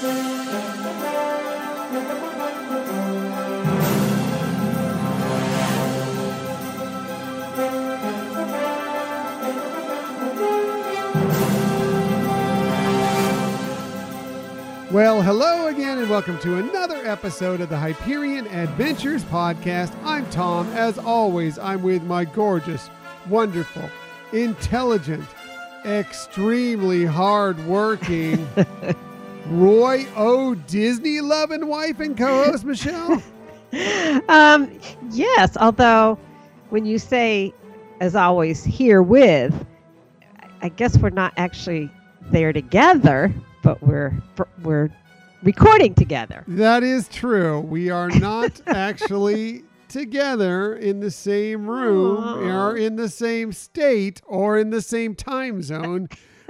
Well, hello again, and welcome to another episode of the Hyperion Adventures Podcast. I'm Tom. As always, I'm with my gorgeous, wonderful, intelligent, extremely hardworking Roy O. Disney loving wife and co host, Michelle. Um, yes, although when you say, as always, here with, I guess we're not actually there together, but we're we're recording together. That is true. We are not actually together in the same room or in the same state or in the same time zone.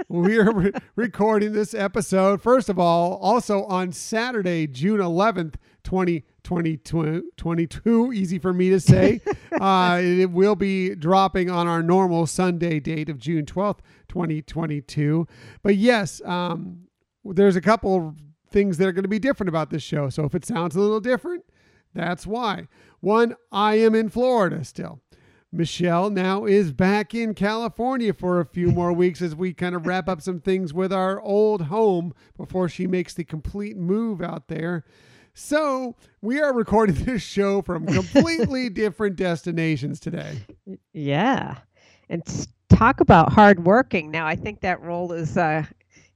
we are re- recording this episode, first of all, also on Saturday, June 11th, 2022. 22, easy for me to say. uh, it will be dropping on our normal Sunday date of June 12th, 2022. But yes, um, there's a couple things that are going to be different about this show. So if it sounds a little different, that's why. One, I am in Florida still. Michelle now is back in California for a few more weeks as we kind of wrap up some things with our old home before she makes the complete move out there. So we are recording this show from completely different destinations today. Yeah, and talk about hard working. Now I think that role is uh,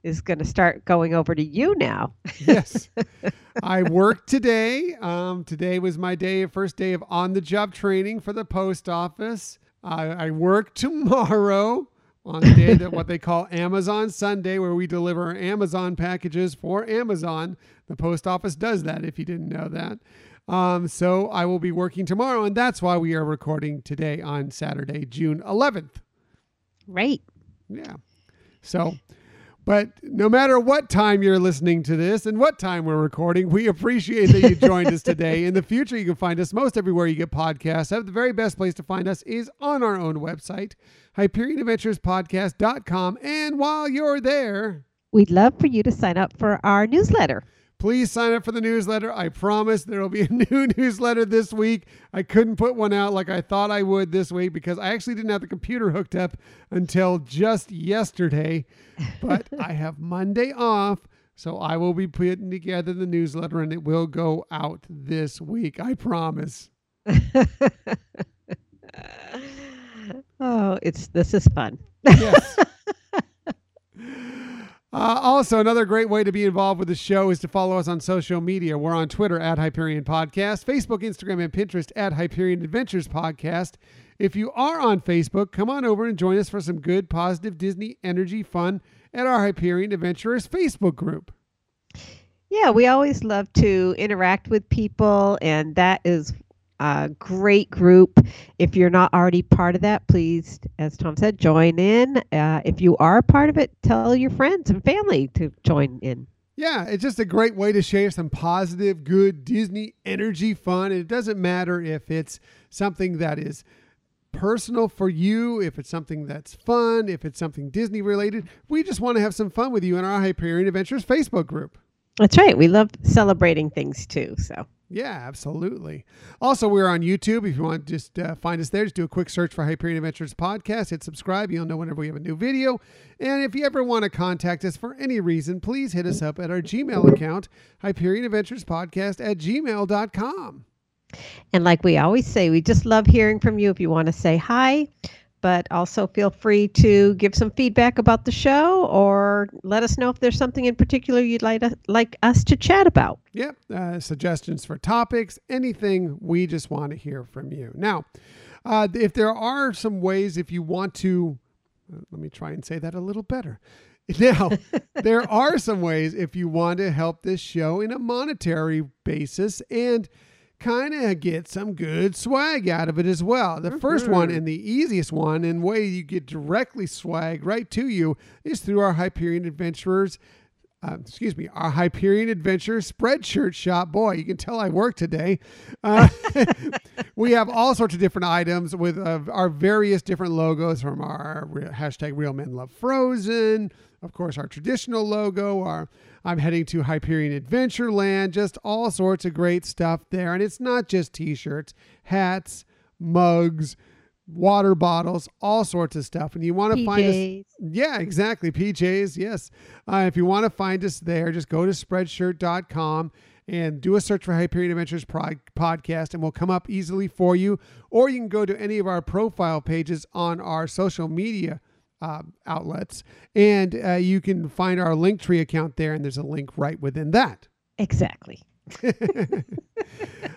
is going to start going over to you now. yes. I worked today. Um, today was my day, first day of on the job training for the post office. I work tomorrow on the day that what they call Amazon Sunday, where we deliver Amazon packages for Amazon. The post office does that, if you didn't know that. Um, so I will be working tomorrow, and that's why we are recording today on Saturday, June 11th. Right. Yeah. So but no matter what time you're listening to this and what time we're recording, we appreciate that you joined us today. In the future, you can find us most everywhere you get podcasts. The very best place to find us is on our own website, HyperionAdventuresPodcast.com. And while you're there, we'd love for you to sign up for our newsletter please sign up for the newsletter. I promise there will be a new newsletter this week. I couldn't put one out like I thought I would this week because I actually didn't have the computer hooked up until just yesterday. But I have Monday off. So I will be putting together the newsletter and it will go out this week. I promise. oh, it's this is fun. Yes. Uh, also, another great way to be involved with the show is to follow us on social media. We're on Twitter at Hyperion Podcast, Facebook, Instagram, and Pinterest at Hyperion Adventures Podcast. If you are on Facebook, come on over and join us for some good, positive Disney energy fun at our Hyperion Adventurers Facebook group. Yeah, we always love to interact with people, and that is a great group. If you're not already part of that, please, as Tom said, join in. Uh, if you are part of it, tell your friends and family to join in. Yeah, it's just a great way to share some positive, good Disney energy fun. And it doesn't matter if it's something that is personal for you, if it's something that's fun, if it's something Disney related. We just want to have some fun with you in our Hyperion Adventures Facebook group. That's right. We love celebrating things too. So yeah, absolutely. Also, we're on YouTube. If you want to just uh, find us there, just do a quick search for Hyperion Adventures Podcast. Hit subscribe. You'll know whenever we have a new video. And if you ever want to contact us for any reason, please hit us up at our Gmail account, Hyperion Adventures Podcast at gmail.com. And like we always say, we just love hearing from you. If you want to say hi, but also feel free to give some feedback about the show or let us know if there's something in particular you'd like, to, like us to chat about. Yep. Uh, suggestions for topics, anything. We just want to hear from you. Now, uh, if there are some ways, if you want to, uh, let me try and say that a little better. Now, there are some ways if you want to help this show in a monetary basis and kind of get some good swag out of it as well. The first one mm-hmm. and the easiest one and way you get directly swag right to you is through our Hyperion Adventurers uh, excuse me, our Hyperion Adventure spreadshirt shop. Boy, you can tell I work today. Uh, we have all sorts of different items with uh, our various different logos from our hashtag Real Men Love Frozen, of course, our traditional logo, our I'm heading to Hyperion Adventureland, just all sorts of great stuff there. And it's not just t shirts, hats, mugs, water bottles, all sorts of stuff. And you want to find us. Yeah, exactly. PJs, yes. Uh, if you want to find us there, just go to spreadshirt.com and do a search for Hyperion Adventures podcast, and we'll come up easily for you. Or you can go to any of our profile pages on our social media uh, outlets, and uh, you can find our Linktree account there, and there's a link right within that. Exactly.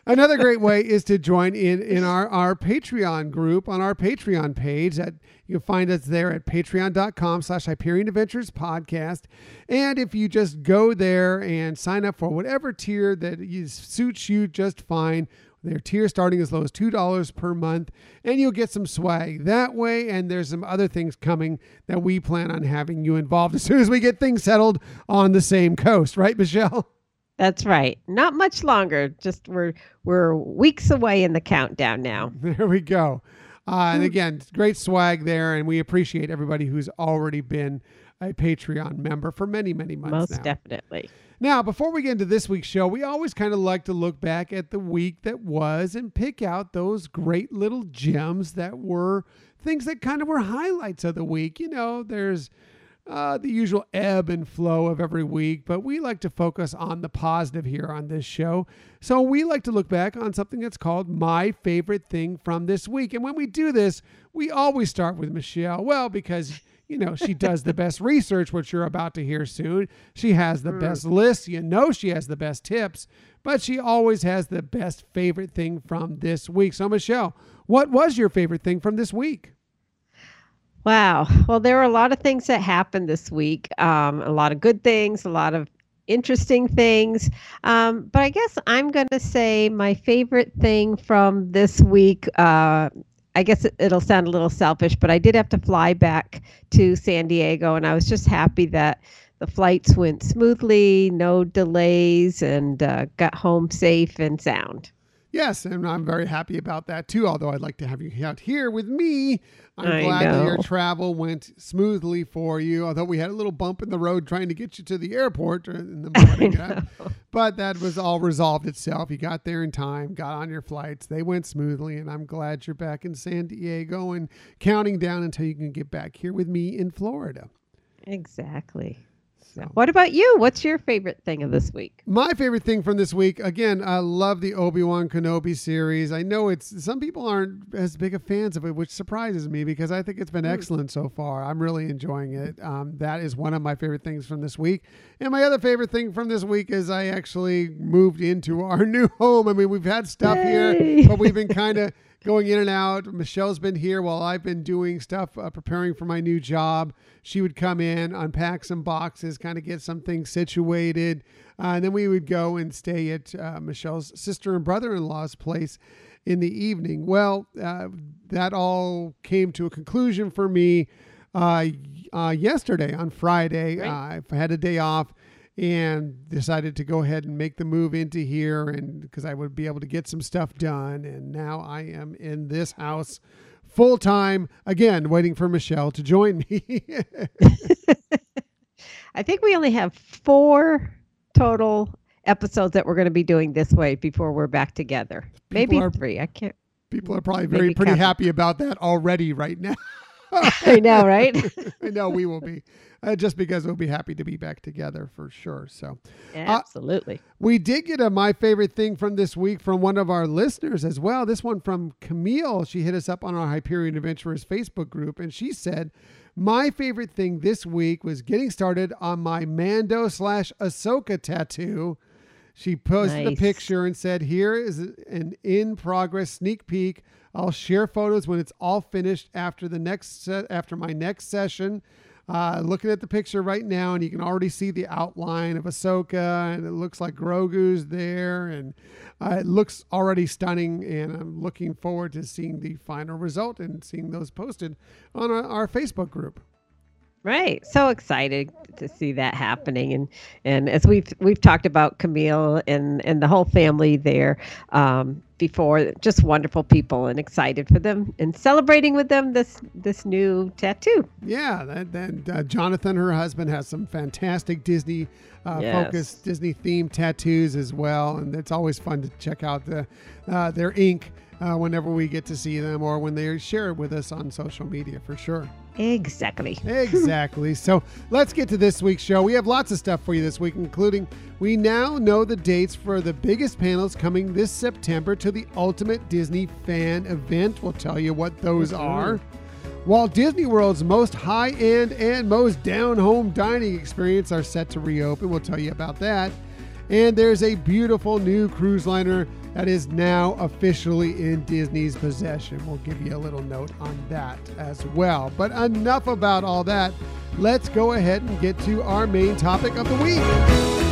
Another great way is to join in in our, our Patreon group on our Patreon page. That you can find us there at patreon.com slash Hyperion Adventures Podcast. And if you just go there and sign up for whatever tier that suits you just fine, their tier starting as low as $2 per month, and you'll get some swag that way. And there's some other things coming that we plan on having you involved as soon as we get things settled on the same coast, right, Michelle? That's right. Not much longer. Just we're we're weeks away in the countdown now. There we go. Uh, and again, great swag there, and we appreciate everybody who's already been a Patreon member for many, many months. Most now. definitely. Now, before we get into this week's show, we always kind of like to look back at the week that was and pick out those great little gems that were things that kind of were highlights of the week. You know, there's uh, the usual ebb and flow of every week, but we like to focus on the positive here on this show. So we like to look back on something that's called My Favorite Thing from This Week. And when we do this, we always start with Michelle. Well, because you know, she does the best research, which you're about to hear soon. She has the mm. best list. You know, she has the best tips, but she always has the best favorite thing from this week. So, Michelle, what was your favorite thing from this week? Wow. Well, there were a lot of things that happened this week. Um, a lot of good things, a lot of interesting things. Um, but I guess I'm going to say my favorite thing from this week uh, I guess it, will sound a little selfish, but I did have to fly back to San Diego, and I was just happy that the flights went smoothly, no delays, and uh, got home safe and sound. Yes, and I'm very happy about that too. Although I'd like to have you out here with me. I'm I glad know. that your travel went smoothly for you. Although we had a little bump in the road trying to get you to the airport in the morning, but that was all resolved itself. You got there in time, got on your flights. They went smoothly, and I'm glad you're back in San Diego and counting down until you can get back here with me in Florida. Exactly. So. What about you? What's your favorite thing of this week? My favorite thing from this week, again, I love the Obi Wan Kenobi series. I know it's some people aren't as big of fans of it, which surprises me because I think it's been hmm. excellent so far. I'm really enjoying it. Um, that is one of my favorite things from this week. And my other favorite thing from this week is I actually moved into our new home. I mean, we've had stuff Yay. here, but we've been kind of going in and out. Michelle's been here while I've been doing stuff, uh, preparing for my new job. She would come in, unpack some boxes, kind of get some things situated. Uh, and then we would go and stay at uh, Michelle's sister and brother in law's place in the evening. Well, uh, that all came to a conclusion for me uh, uh, yesterday on Friday. Right. I had a day off and decided to go ahead and make the move into here and because I would be able to get some stuff done and now I am in this house full time again waiting for Michelle to join me. I think we only have 4 total episodes that we're going to be doing this way before we're back together. People Maybe are, 3. I can't People are probably very pretty happy about that already right now. I know, right? I know we will be uh, just because we'll be happy to be back together for sure. So, uh, absolutely. Uh, we did get a my favorite thing from this week from one of our listeners as well. This one from Camille. She hit us up on our Hyperion Adventurers Facebook group, and she said, "My favorite thing this week was getting started on my Mando slash Ahsoka tattoo." She posted nice. a picture and said, "Here is an in progress sneak peek." I'll share photos when it's all finished after the next set after my next session. Uh, looking at the picture right now, and you can already see the outline of Ahsoka, and it looks like Grogu's there, and uh, it looks already stunning. And I'm looking forward to seeing the final result and seeing those posted on our, our Facebook group. Right. So excited to see that happening and and as we've we've talked about Camille and and the whole family there um, before just wonderful people and excited for them and celebrating with them this this new tattoo. Yeah, that, that uh, Jonathan, her husband, has some fantastic Disney uh, Yes. focused, Disney themed tattoos as well, and it's always fun to check out the uh, their ink uh, whenever we get to see them or when they share it with us on social media for sure. Exactly. Exactly. so let's get to this week's show. We have lots of stuff for you this week, including we now know the dates for the biggest panels coming this September to the Ultimate Disney Fan Event. We'll tell you what those mm-hmm. are. Walt Disney World's most high end and most down home dining experience are set to reopen. We'll tell you about that. And there's a beautiful new cruise liner that is now officially in Disney's possession. We'll give you a little note on that as well. But enough about all that. Let's go ahead and get to our main topic of the week.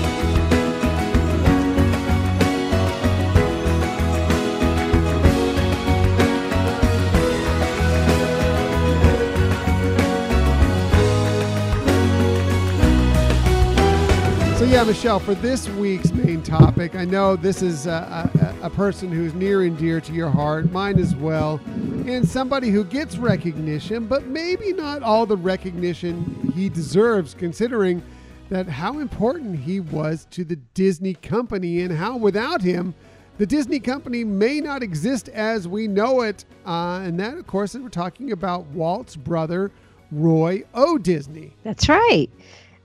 Yeah, Michelle, for this week's main topic, I know this is a, a, a person who's near and dear to your heart, mine as well, and somebody who gets recognition, but maybe not all the recognition he deserves, considering that how important he was to the Disney company and how without him, the Disney company may not exist as we know it. Uh, and that, of course, we're talking about Walt's brother, Roy O. Disney. That's right.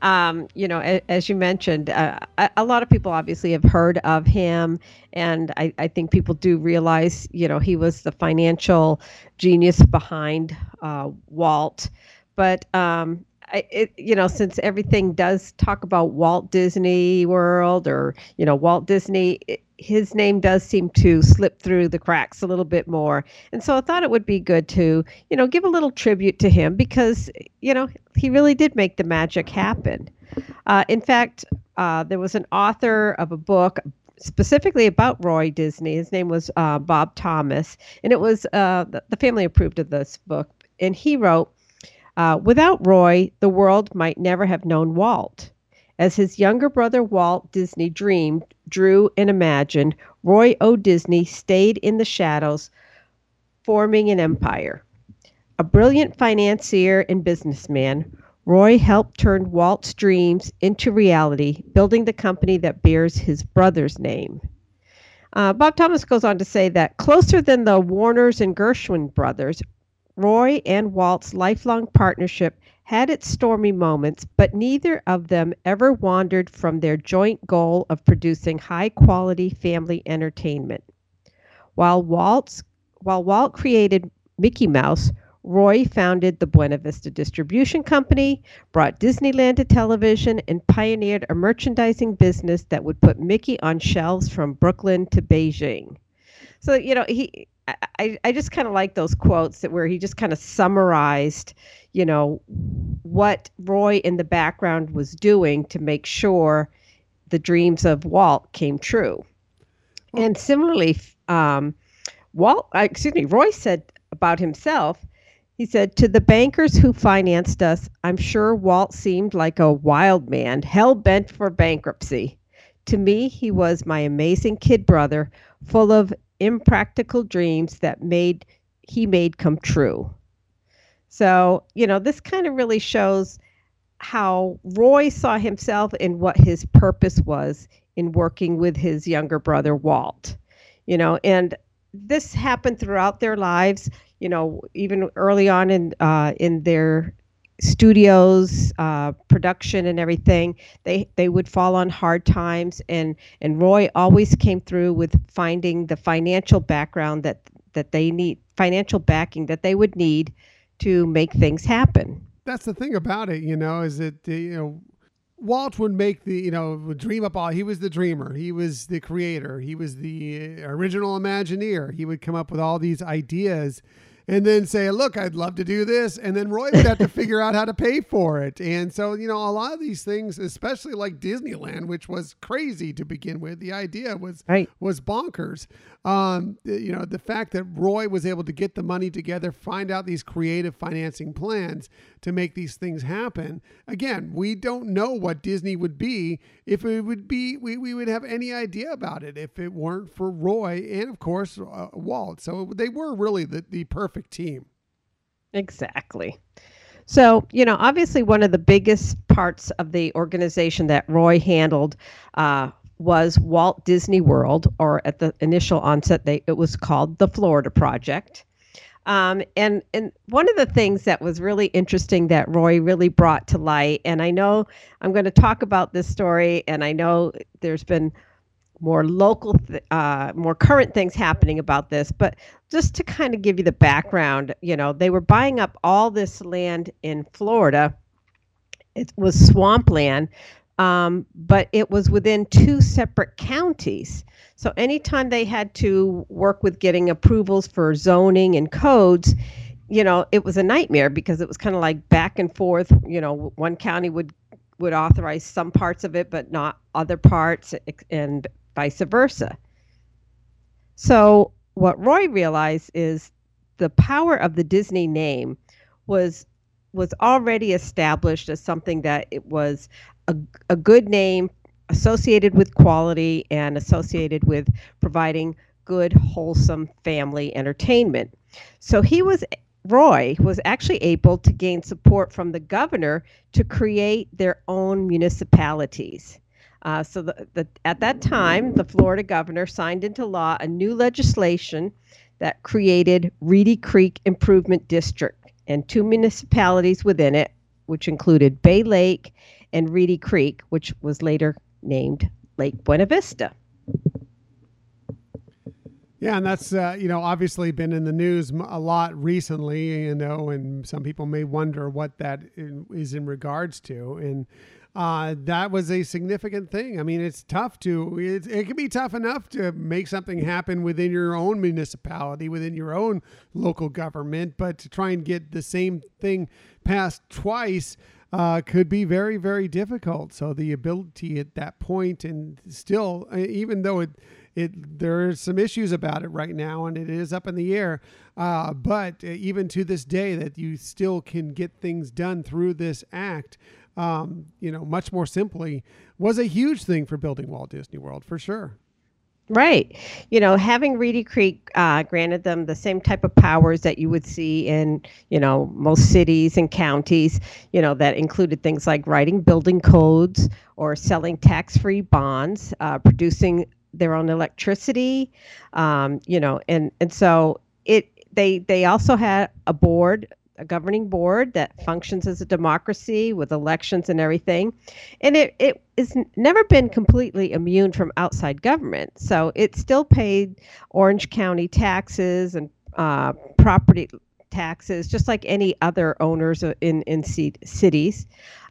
Um, you know, a, as you mentioned, uh, a, a lot of people obviously have heard of him, and I, I think people do realize, you know, he was the financial genius behind uh, Walt. But um, it, you know, since everything does talk about Walt Disney World or you know Walt Disney, it, his name does seem to slip through the cracks a little bit more. And so I thought it would be good to, you know, give a little tribute to him because, you know, he really did make the magic happen. Uh, in fact, uh, there was an author of a book specifically about Roy Disney. His name was uh, Bob Thomas, and it was uh, the, the family approved of this book. And he wrote, uh, Without Roy, the world might never have known Walt. As his younger brother Walt Disney dreamed, drew, and imagined, Roy O. Disney stayed in the shadows, forming an empire. A brilliant financier and businessman, Roy helped turn Walt's dreams into reality, building the company that bears his brother's name. Uh, Bob Thomas goes on to say that closer than the Warners and Gershwin brothers, Roy and Walt's lifelong partnership had its stormy moments, but neither of them ever wandered from their joint goal of producing high quality family entertainment. While Walt's while Walt created Mickey Mouse, Roy founded the Buena Vista Distribution Company, brought Disneyland to television, and pioneered a merchandising business that would put Mickey on shelves from Brooklyn to Beijing. So, you know, he I, I, just kind of like those quotes that where he just kind of summarized, you know, what Roy in the background was doing to make sure the dreams of Walt came true. And similarly, um, Walt, uh, excuse me, Roy said about himself, he said, To the bankers who financed us, I'm sure Walt seemed like a wild man, hell bent for bankruptcy. To me, he was my amazing kid brother, full of impractical dreams that made he made come true. So, you know, this kind of really shows how Roy saw himself and what his purpose was in working with his younger brother Walt. You know, and this happened throughout their lives. You know, even early on in uh, in their studios, uh, production, and everything, they they would fall on hard times, and and Roy always came through with finding the financial background that that they need, financial backing that they would need to make things happen. that's the thing about it, you know, is that you know Walt would make the you know dream up all. He was the dreamer. He was the creator. He was the uh, original Imagineer. He would come up with all these ideas, and then say, "Look, I'd love to do this," and then Roy would have to figure out how to pay for it. And so, you know, a lot of these things, especially like Disneyland, which was crazy to begin with, the idea was Right. was bonkers. Um, you know, the fact that Roy was able to get the money together, find out these creative financing plans to make these things happen. Again, we don't know what Disney would be if it would be, we, we would have any idea about it if it weren't for Roy and, of course, uh, Walt. So they were really the, the perfect team. Exactly. So, you know, obviously, one of the biggest parts of the organization that Roy handled uh, was Walt Disney World, or at the initial onset, they, it was called the Florida Project. Um, and and one of the things that was really interesting that Roy really brought to light, and I know I'm going to talk about this story, and I know there's been more local, th- uh, more current things happening about this, but just to kind of give you the background, you know, they were buying up all this land in Florida. It was swampland, um, but it was within two separate counties. So anytime they had to work with getting approvals for zoning and codes, you know, it was a nightmare because it was kind of like back and forth. You know, one county would would authorize some parts of it, but not other parts, and vice versa. So what Roy realized is the power of the Disney name was was already established as something that it was a, a good name associated with quality and associated with providing good wholesome family entertainment. So he was Roy was actually able to gain support from the governor to create their own municipalities. Uh, so the, the, at that time, the Florida governor signed into law a new legislation that created Reedy Creek Improvement District and two municipalities within it, which included Bay Lake and Reedy Creek, which was later named Lake Buena Vista. Yeah, and that's uh, you know obviously been in the news a lot recently, you know, and some people may wonder what that is in, regards to, and uh, that was a significant thing. I mean, it's tough to it, it can be tough enough to make something happen within your own municipality, within your own local government, but to try and get the same thing passed twice uh, could be very, very difficult. So the ability at that point, and still, uh, even though it, it there are some issues about it right now, and it is up in the air. Uh, but uh, even to this day, that you still can get things done through this act. Um, you know, much more simply, was a huge thing for building Walt Disney World for sure. Right. You know, having Reedy Creek uh, granted them the same type of powers that you would see in, you know, most cities and counties, you know, that included things like writing building codes or selling tax free bonds, uh, producing their own electricity, um, you know, and, and so it, they, they also had a board a governing board that functions as a democracy with elections and everything. And it, it has never been completely immune from outside government. So it still paid Orange County taxes and uh, property taxes, just like any other owners in, in c- cities.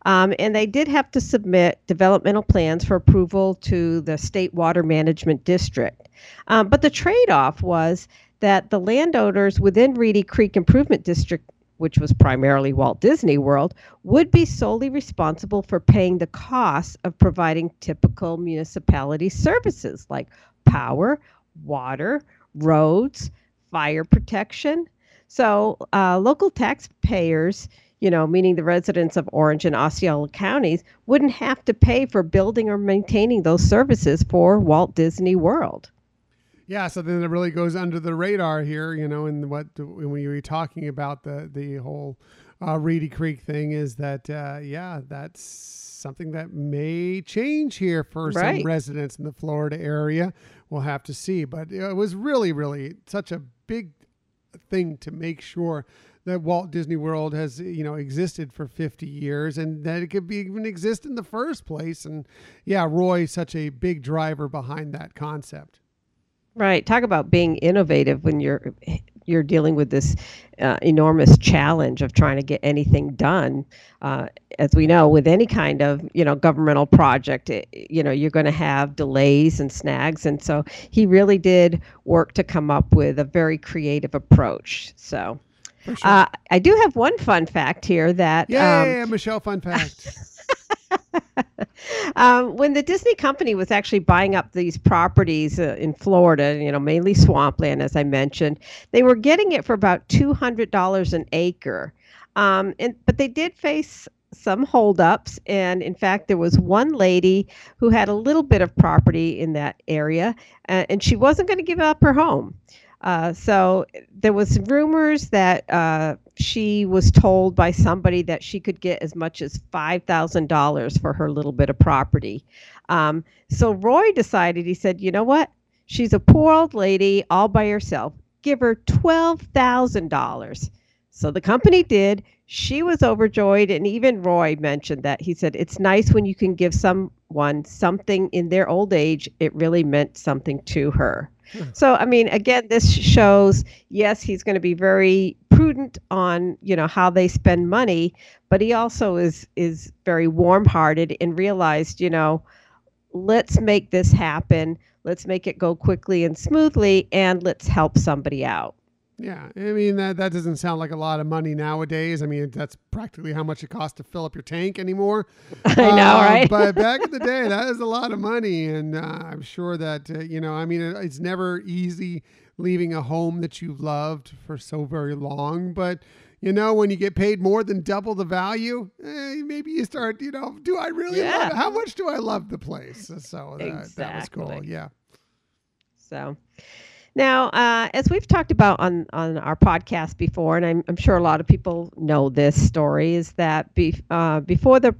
Um, and they did have to submit developmental plans for approval to the State Water Management District. Um, but the trade off was that the landowners within Reedy Creek Improvement District which was primarily Walt Disney World, would be solely responsible for paying the costs of providing typical municipality services like power, water, roads, fire protection. So, uh, local taxpayers, you know, meaning the residents of Orange and Osceola counties, wouldn't have to pay for building or maintaining those services for Walt Disney World. Yeah, so then it really goes under the radar here, you know, and what when you were talking about the the whole uh, Reedy Creek thing is that uh, yeah, that's something that may change here for Right. some residents in the Florida area. We'll have to see, but it was really, really such a big thing to make sure that Walt Disney World has you know existed for 50 years and that it could be even exist in the first place. And yeah, Roy such a big driver behind that concept. Right. Talk about being innovative when you're you're dealing with this uh, enormous challenge of trying to get anything done. Uh, as we know, with any kind of you know governmental project, it, you know you're going to have delays and snags, and so he really did work to come up with a very creative approach. So sure. Uh, I do have one fun fact here that Yay, um, Michelle, fun fact. um, when the Disney company was actually buying up these properties uh, in Florida, you know, mainly swampland, as I mentioned, they were getting it for about two hundred dollars an acre. Um, and but they did face some holdups, and in fact, there was one lady who had a little bit of property in that area, uh, and she wasn't going to give up her home. Uh, so there was rumors that uh, she was told by somebody that she could get as much as five thousand dollars for her little bit of property. Um, so Roy decided. He said, "You know what? She's a poor old lady all by herself. Give her twelve thousand dollars." So the company did. She was overjoyed, and even Roy mentioned that. He said, "It's nice when you can give someone something in their old age. It really meant something to her." Hmm. So, I mean, again, this shows yes, he's going to be very prudent on you know how they spend money, but he also is is very warm-hearted and realized you know, let's make this happen. Let's make it go quickly and smoothly, and let's help somebody out. Yeah, I mean that that doesn't sound like a lot of money nowadays. I mean that's practically how much it costs to fill up your tank anymore. I know, Uh, right? but back in the day, that is a lot of money, and uh, I'm sure that uh, you know. I mean, it, it's never easy leaving a home that you've loved for so very long, but. You know, when you get paid more than double the value, eh, maybe you start. You know, do I really love Yeah. it? How much do I love the place? So that, that was cool. Yeah. So now, uh, as we've talked about on, on our podcast before, and I'm, I'm sure a lot of people know this story, is that be, uh, before the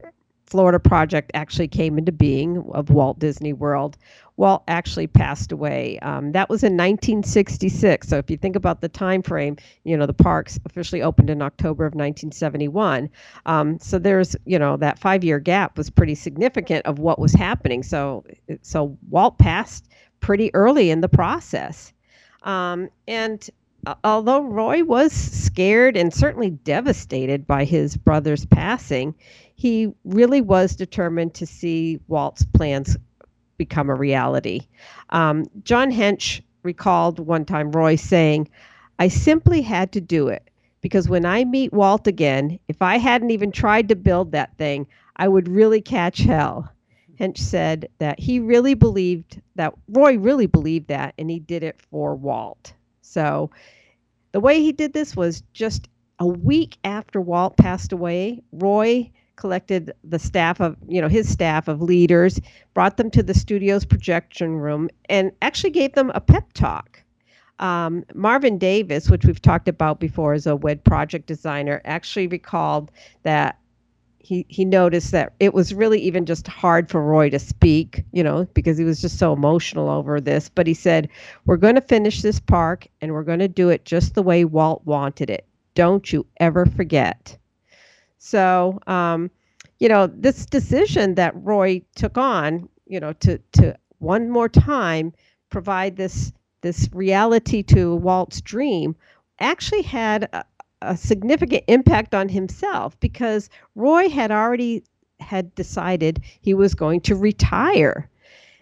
Florida project actually came into being of Walt Disney World, Walt actually passed away. Um, that was in 1966. So if you think about the time frame, you know the parks officially opened in October of 1971. Um, so there's you know that five year gap was pretty significant of what was happening. So so Walt passed pretty early in the process. Um, and uh, although Roy was scared and certainly devastated by his brother's passing, he really was determined to see Walt's plans become a reality. Um, John Hench recalled one time Roy saying, I simply had to do it because when I meet Walt again, if I hadn't even tried to build that thing, I would really catch hell. Hench said that he really believed that Roy really believed that and he did it for Walt. So the way he did this was just a week after Walt passed away, Roy collected the staff of, you know, his staff of leaders, brought them to the studio's projection room and actually gave them a pep talk. Um, Marvin Davis, which we've talked about before as a WED project designer, actually recalled that he he noticed that it was really even just hard for Roy to speak, you know, because he was just so emotional over this. But he said, "We're going to finish this park, and we're going to do it just the way Walt wanted it. Don't you ever forget." So, um, you know, this decision that Roy took on, you know, to to one more time provide this this reality to Walt's dream, actually had a, a significant impact on himself because Roy had already had decided he was going to retire.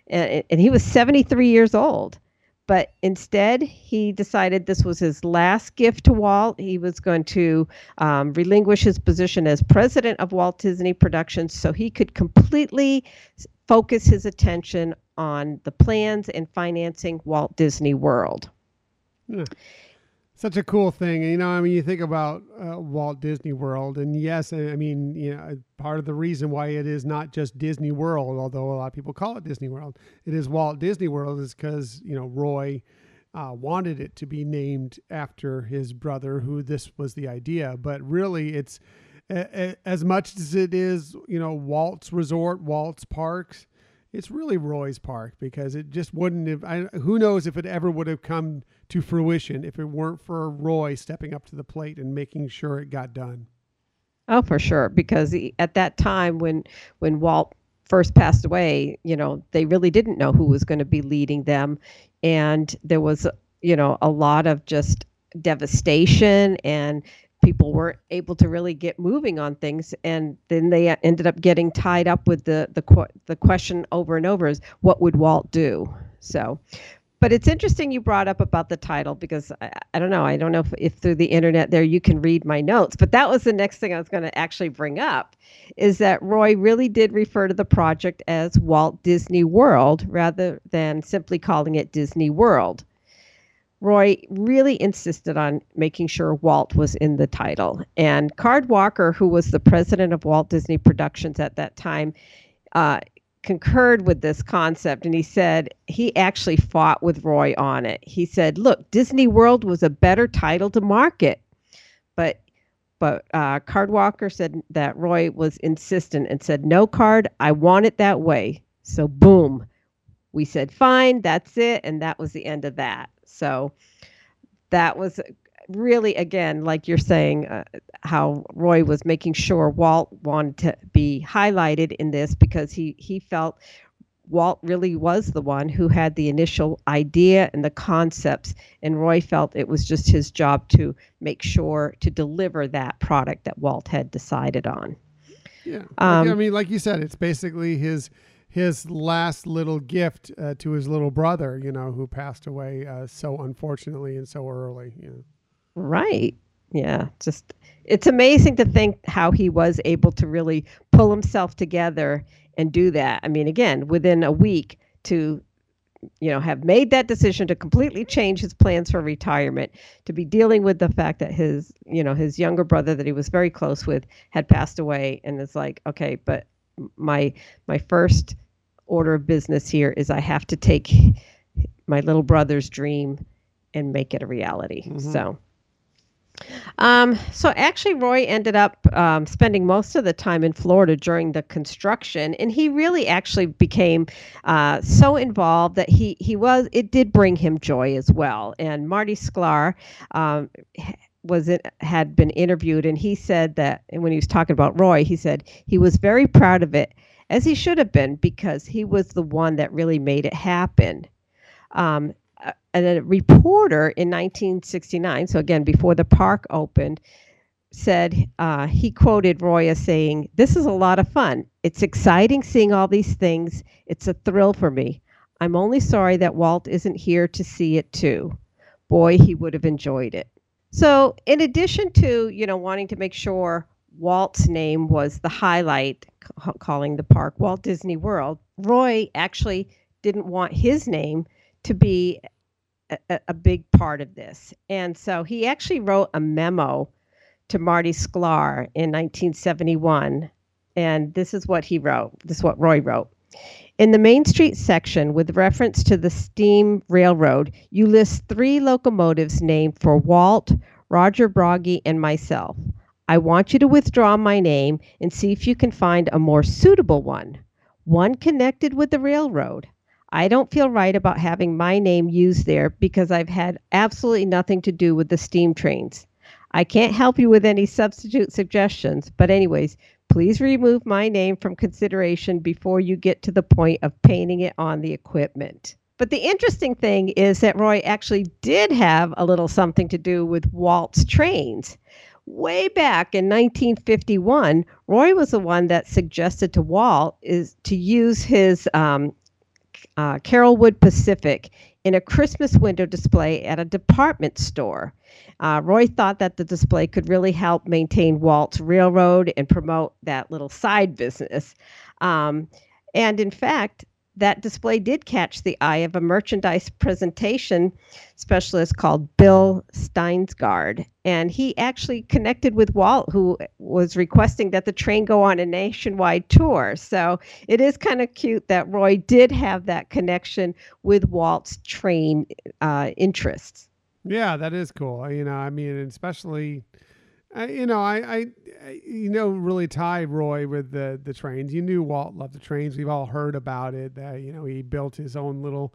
And, and he was 73 years old. But instead, he decided this was his last gift to Walt. He was going to um, relinquish his position as president of Walt Disney Productions so he could completely focus his attention on the plans and financing Walt Disney World. Such a cool thing. You know, I mean, you think about uh, Walt Disney World, and yes, I mean, you know, part of the reason why it is not just Disney World, although a lot of people call it Disney World, it is Walt Disney World, is because you know Roy uh, wanted it to be named after his brother, who this was the idea. But really, it's a, a, as much as it is, you know, Walt's Resort, Walt's Parks. It's really Roy's park because it just wouldn't have. I, who knows if it ever would have come to fruition if it weren't for Roy stepping up to the plate and making sure it got done. Oh, for sure. Because he, at that time, when when Walt first passed away, you know, they really didn't know who was going to be leading them, and there was, you know, a lot of just devastation, and people weren't able to really get moving on things, and then they uh, ended up getting tied up with the the the question over and over is what would Walt do? So. But it's interesting you brought up about the title because I, I don't know. I don't know if, if through the internet there you can read my notes, but that was the next thing I was going to actually bring up is that Roy really did refer to the project as Walt Disney World rather than simply calling it Disney World. Roy really insisted on making sure Walt was in the title. And Card Walker, who was the president of Walt Disney Productions at that time, uh, concurred with this concept and he said he actually fought with Roy on it. He said, "Look, Disney World was a better title to market." But but uh, Card Walker said that Roy was insistent and said, "No, Card, I want it that way." So boom, we said, "Fine, that's it," and that was the end of that. So that was really again like you're saying uh, how roy was making sure walt wanted to be highlighted in this because he he felt walt really was the one who had the initial idea and the concepts and roy felt it was just his job to make sure to deliver that product that walt had decided on. Yeah. Um, i mean like you said it's basically his his last little gift uh, to his little brother you know who passed away uh, so unfortunately and so early you know Right. Yeah. Just it's amazing to think how he was able to really pull himself together and do that. I mean, again, within a week to you know have made that decision to completely change his plans for retirement to be dealing with the fact that his you know his younger brother that he was very close with had passed away and it's like okay but my my first order of business here is i have to take my little brother's dream and make it a reality mm-hmm. so um, so actually, Roy ended up um, spending most of the time in Florida during the construction, and he really actually became uh, so involved that he he was it did bring him joy as well. And Marty Sklar. Um, was it had been interviewed and he said that when he was talking about Roy he said he was very proud of it as he should have been because he was the one that really made it happen um, a reporter in 1969, so again, before the park opened, said uh, he quoted Roy as saying, This is a lot of fun. It's exciting seeing all these things. It's a thrill for me. I'm only sorry that Walt isn't here to see it too. Boy, he would have enjoyed it. So, in addition to, you know, wanting to make sure Walt's name was the highlight, calling the park Walt Disney World, Roy actually didn't want his name to be a, a big part of this. And so he actually wrote a memo to Marty Sklar in 1971. And this is what he wrote. This is what Roy wrote. In the Main Street section, with reference to the steam railroad, you list three locomotives named for Walt, Roger Broggie, and myself. I want you to withdraw my name and see if you can find a more suitable one, one connected with the railroad. I don't feel right about having my name used there because I've had absolutely nothing to do with the steam trains. I can't help you with any substitute suggestions, but, anyways, please remove my name from consideration before you get to the point of painting it on the equipment. But the interesting thing is that Roy actually did have a little something to do with Walt's trains. Way back in 1951, Roy was the one that suggested to Walt is to use his um, uh, Carolwood Pacific in a Christmas window display at a department store. Uh, Roy thought that the display could really help maintain Walt's Railroad and promote that little side business. Um, and in fact, that display did catch the eye of a merchandise presentation specialist called Bill Steinsgard. And he actually connected with Walt, who was requesting that the train go on a nationwide tour. So it is kind of cute that Roy did have that connection with Walt's train uh, interests. Yeah, that is cool. You know, I mean, especially uh, you know, I, I, you know, really tie Roy with the the trains. You knew Walt loved the trains. We've all heard about it. That you know, he built his own little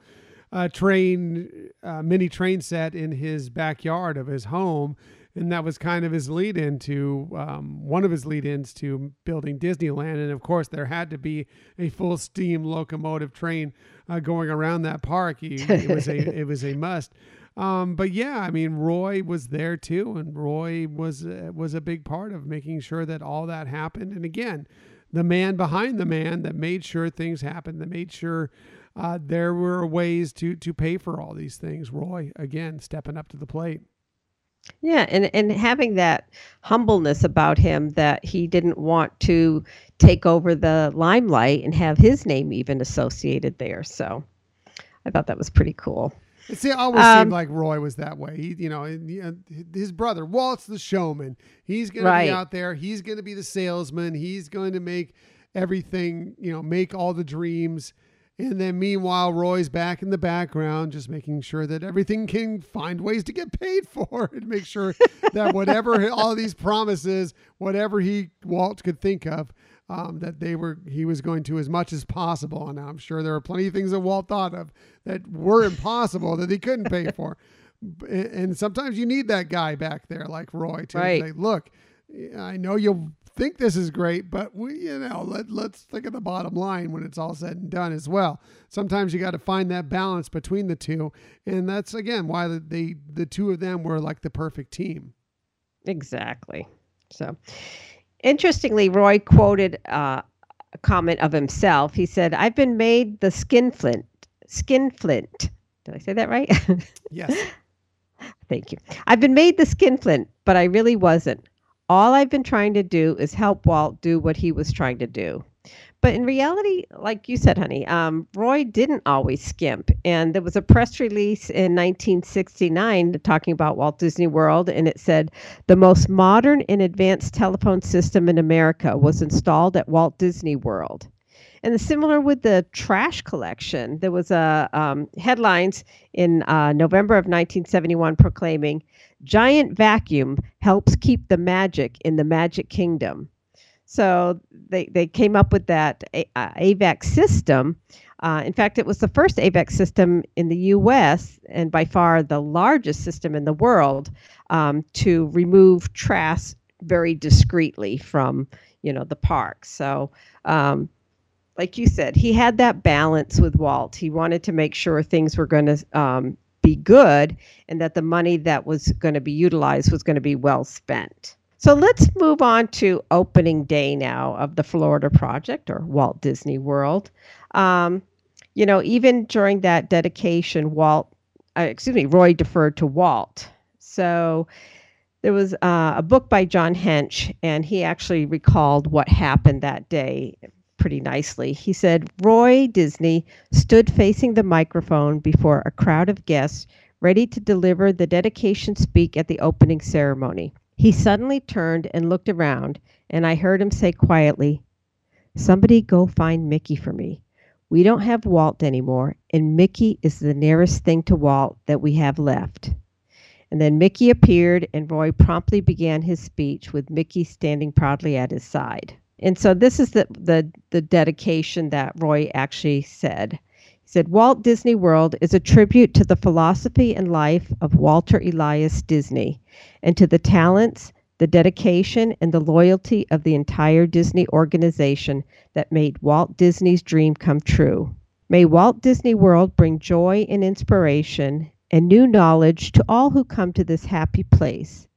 uh, train, uh, mini train set in his backyard of his home, and that was kind of his lead into um, one of his lead ins to building Disneyland. And of course, there had to be a full steam locomotive train uh, going around that park. He, it was a it was a must. Um, but yeah, I mean, Roy was there too, and Roy was uh, was a big part of making sure that all that happened. And again, the man behind the man that made sure things happened, that made sure uh, there were ways to to pay for all these things. Roy again stepping up to the plate. Yeah, and and having that humbleness about him that he didn't want to take over the limelight and have his name even associated there. So I thought that was pretty cool. It always um, seemed like Roy was that way. He, you know, his brother Walt's the showman. He's going right. to be out there. He's going to be the salesman. He's going to make everything, you know, make all the dreams. And then meanwhile, Roy's back in the background, just making sure that everything can find ways to get paid for and make sure that whatever all these promises, whatever he Walt could think of, um, that they were he was going to as much as possible. And I'm sure there are plenty of things that Walt thought of that were impossible that he couldn't pay for. And sometimes you need that guy back there like Roy to right. say, look, I know you think this is great, but we, you know, let let's think of the bottom line when it's all said and done as well. Sometimes you got to find that balance between the two, and that's again why the, they the two of them were like the perfect team. Exactly. So, Interestingly, Roy quoted uh, a comment of himself. He said, I've been made the skinflint. Skinflint. Did I say that right? yes. Thank you. I've been made the skinflint, but I really wasn't. All I've been trying to do is help Walt do what he was trying to do. But in reality, like you said, honey, um, Roy didn't always skimp. And there was a press release in 1969 talking about Walt Disney World, and it said the most modern and advanced telephone system in America was installed at Walt Disney World. And similar with the trash collection, there was a um, headlines in uh, November of 1971 proclaiming, "Giant vacuum helps keep the magic in the Magic Kingdom." So they, they came up with that uh, AVAC system. Uh, in fact, it was the first AVAC system in the U.S. and by far the largest system in the world um, to remove trash very discreetly from you know the park. So, um, like you said, he had that balance with Walt. He wanted to make sure things were going to um, be good and that the money that was going to be utilized was going to be well spent. So let's move on to opening day now of the Florida Project or Walt Disney World. Um, you know, even during that dedication, Walt, uh, excuse me, Roy deferred to Walt. So there was uh, a book by John Hench, and he actually recalled what happened that day pretty nicely. He said, Roy Disney stood facing the microphone before a crowd of guests ready to deliver the dedication speak at the opening ceremony. He suddenly turned and looked around, and I heard him say quietly, Somebody go find Mickey for me. We don't have Walt anymore, and Mickey is the nearest thing to Walt that we have left. And then Mickey appeared, and Roy promptly began his speech with Mickey standing proudly at his side. And so this is the, the, the dedication that Roy actually said said Walt Disney World is a tribute to the philosophy and life of Walter Elias Disney and to the talents, the dedication, and the loyalty of the entire Disney organization that made Walt Disney's dream come true. May Walt Disney World bring joy and inspiration and new knowledge to all who come to this happy place,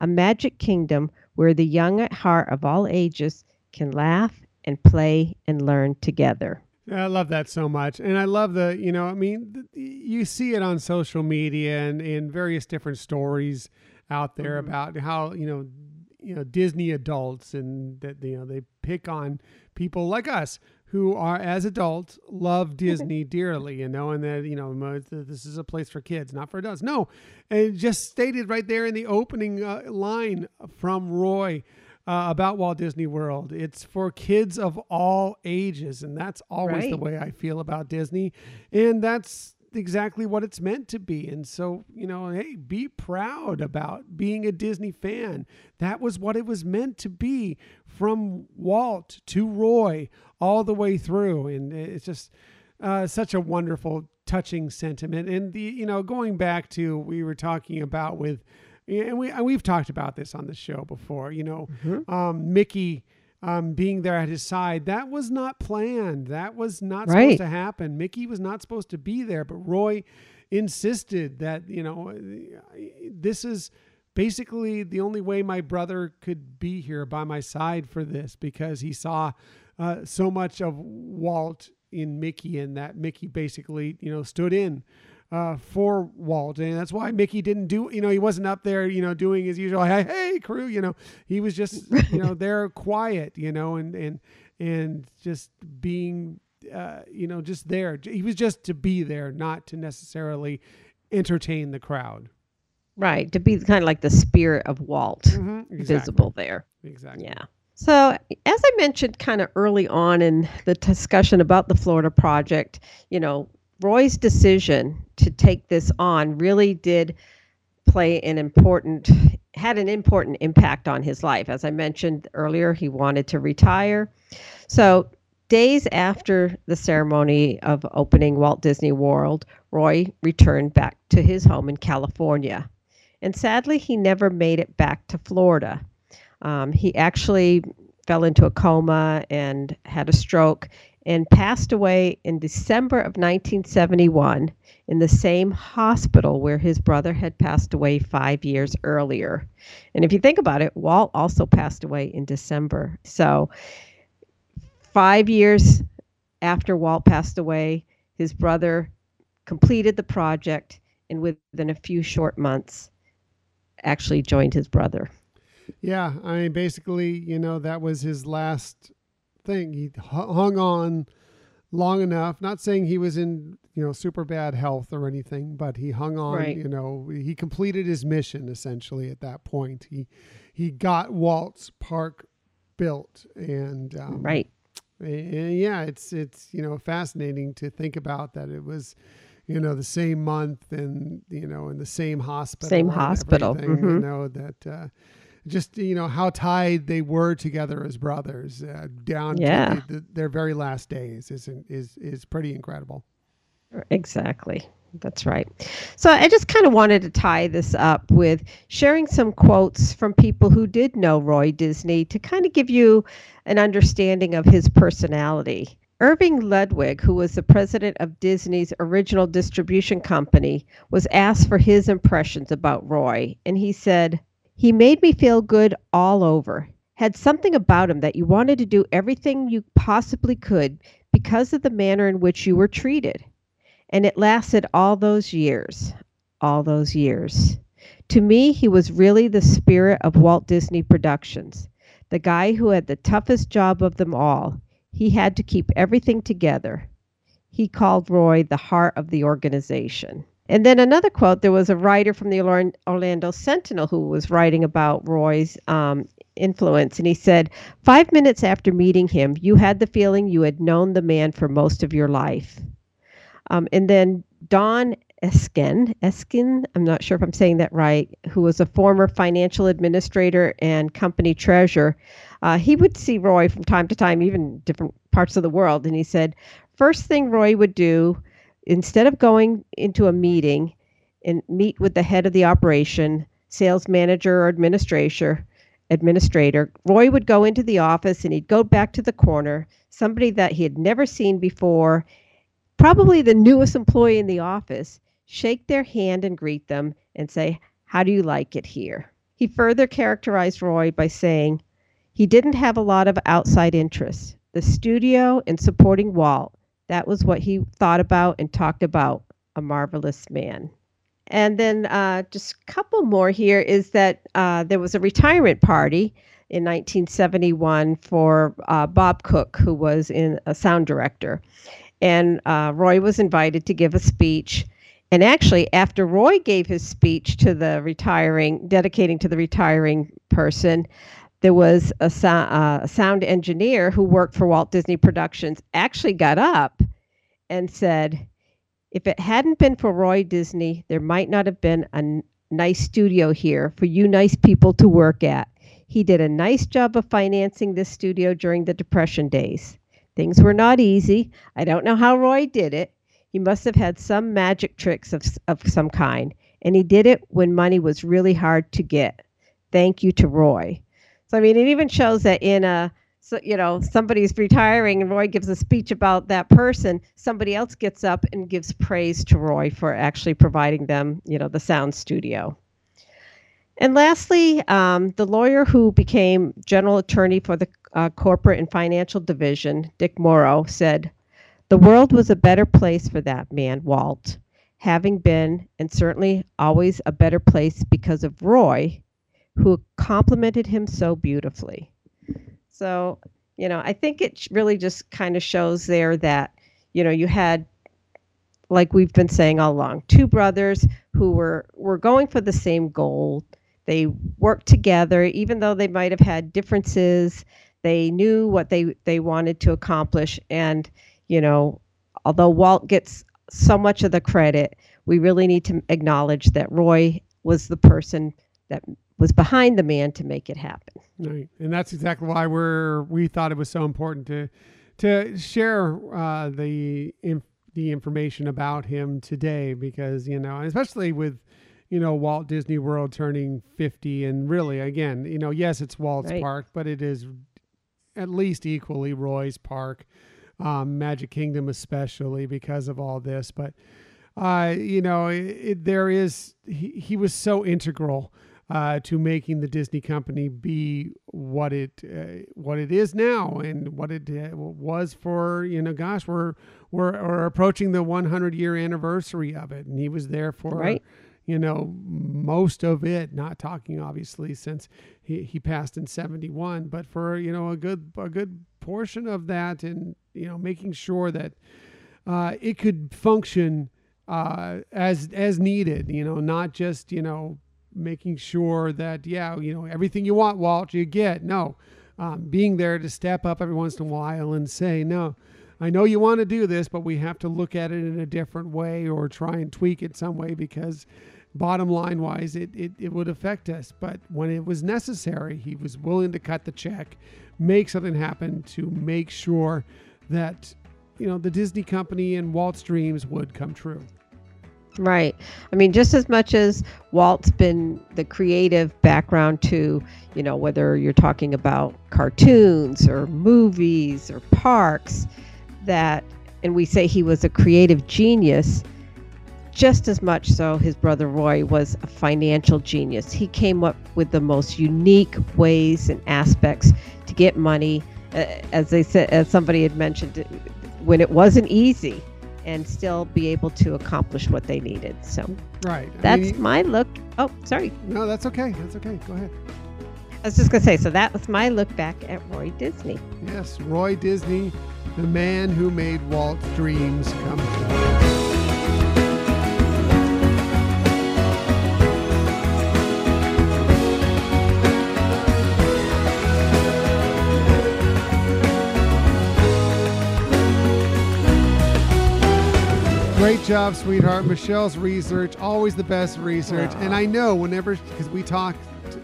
a magic kingdom where the young at heart of all ages can laugh and play and learn together. I love that so much. And I love the, you know, I mean, you see it on social media and in various different stories out there mm-hmm. about how, you know, you know, Disney adults and that, you know, they pick on people like us who are, as adults, love Disney dearly, you know, and that, you know, this is a place for kids, not for adults. No. And just stated right there in the opening uh, line from Roy uh, about Walt Disney World. It's for kids of all ages, and that's always right. the way I feel about Disney. And that's exactly what it's meant to be. And so, you know, hey, be proud about being a Disney fan. That was what it was meant to be from Walt to Roy all the way through. And it's just uh, such a wonderful, touching sentiment. And the, you know, going back to we were talking about with and we we've talked about this on the show before. You know, mm-hmm. um, Mickey um, being there at his side that was not planned. That was not right. supposed to happen. Mickey was not supposed to be there, but Roy insisted that you know this is basically the only way my brother could be here by my side for this because he saw uh, so much of Walt in Mickey and that Mickey basically, you know, stood in uh, for Walt. And that's why Mickey didn't do, you know, he wasn't up there, you know, doing his usual, hey, hey, crew, you know, he was just, you know, there quiet, you know, and, and, and just being, uh, you know, just there. He was just to be there, not to necessarily entertain the crowd. Right. To be kind of like the spirit of Walt Mm-hmm. Exactly. visible there. Exactly. Yeah. So, as I mentioned kind of early on in the discussion about the Florida project, you know, Roy's decision to take this on really did play an important had an important impact on his life. As I mentioned earlier, he wanted to retire. So, days after the ceremony of opening Walt Disney World, Roy returned back to his home in California. And sadly, he never made it back to Florida. Um, he actually fell into a coma and had a stroke and passed away in December of 1971 in the same hospital where his brother had passed away five years earlier. And if you think about it, Walt also passed away in December. So, five years after Walt passed away, his brother completed the project and within a few short months actually joined his brother. Yeah, I mean, basically, you know, that was his last thing. He hung on long enough. Not saying he was in, you know, super bad health or anything, but he hung on. Right. You know, he completed his mission essentially at that point. He he got Walt's Park built, and um, Right. and yeah, it's it's you know fascinating to think about that it was, you know, the same month and you know in the same hospital. Same hospital, everything, You know that. Uh, just you know how tied they were together as brothers uh, down Yeah. to the, the, their very last days is is is pretty incredible. Exactly. That's right. So I just kind of wanted to tie this up with sharing some quotes from people who did know Roy Disney to kind of give you an understanding of his personality. Irving Ludwig, who was the president of Disney's original distribution company, was asked for his impressions about Roy, and he said, He made me feel good all over. Had something about him that you wanted to do everything you possibly could because of the manner in which you were treated. And it lasted all those years, all those years. To me, he was really the spirit of Walt Disney Productions, the guy who had the toughest job of them all. He had to keep everything together. He called Roy the heart of the organization. And then another quote there was a writer from the Orlando Sentinel who was writing about Roy's um, influence. And he said, Five minutes after meeting him, you had the feeling you had known the man for most of your life. Um, and then Don Eskin, Eskin, I'm not sure if I'm saying that right, who was a former financial administrator and company treasurer, uh, he would see Roy from time to time, even different parts of the world. And he said, first thing Roy would do, instead of going into a meeting and meet with the head of the operation, sales manager or administrator, administrator, Roy would go into the office and he'd go back to the corner, somebody that he had never seen before, probably the newest employee in the office, shake their hand and greet them and say, How do you like it here? He further characterized Roy by saying he didn't have a lot of outside interests. The studio and supporting Walt, that was what he thought about and talked about. A marvelous man. And then uh, just a couple more here is that uh, there was a retirement party in 1971 for uh, Bob Cook, who was in a sound director. And uh, Roy was invited to give a speech. And actually, after Roy gave his speech to the retiring, dedicating to the retiring person, there was a, sou- uh, sound engineer who worked for Walt Disney Productions actually got up and said, if it hadn't been for Roy Disney, there might not have been a n- nice studio here for you nice people to work at. He did a nice job of financing this studio during the Depression days. Things were not easy. I don't know how Roy did it. He must have had some magic tricks of, of some kind, and he did it when money was really hard to get. Thank you to Roy. So I mean, it even shows that in a so you know somebody's retiring and Roy gives a speech about that person. Somebody else gets up and gives praise to Roy for actually providing them, you know, the sound studio. And lastly, um, the lawyer who became general attorney for the uh, corporate and financial division, Dick Morrow, said, The world was a better place for that man, Walt, having been, and certainly always a better place because of Roy, who complimented him so beautifully. So, you know, I think it really just kind of shows there that, you know, you had like we've been saying all along, two brothers who were were going for the same goal. They worked together, even though they might have had differences. They knew what they they wanted to accomplish, and you know, although Walt gets so much of the credit, we really need to acknowledge that Roy was the person that was behind the man to make it happen. Right, and that's exactly why we're we thought it was so important to to share uh, the the information about him today because you know, especially with you know Walt Disney World turning 50 and really again, you know, yes, it's Walt's right. park, but it is at least equally Roy's park. Um, Magic Kingdom especially because of all this, but uh, you know, it, it, there is he, he was so integral uh, to making the Disney company be what it uh, what it is now and what it uh, was for you know gosh we're we're, we're approaching the 100 year anniversary of it and he was there for right. you know most of it not talking obviously since he, he passed in 71 but for you know a good a good portion of that and you know making sure that uh, it could function uh, as as needed you know not just you know making sure that yeah you know everything you want walt you get. No um, being there to step up every once in a while and say no i know you want to do this but we have to look at it in a different way or try and tweak it some way because bottom line wise it, it, it would affect us. But when it was necessary he was willing to cut the check make something happen to make sure that you know the disney company and walt's dreams would come true Right. I mean, just as much as Walt's been the creative background to, you know, whether you're talking about cartoons or movies or parks, that, and we say he was a creative genius, just as much so his brother Roy was a financial genius. He came up with the most unique ways and aspects to get money. As they said, as somebody had mentioned, when it wasn't easy and still be able to accomplish what they needed. So, right. That's I mean, my look. Oh, sorry. No, that's okay. That's okay. Go ahead. I was just going to say, so that was my look back at Roy Disney. Yes, Roy Disney, the man who made Walt's dreams come true. Great job, sweetheart. Michelle's research, always the best research. Aww. And I know whenever, because we talked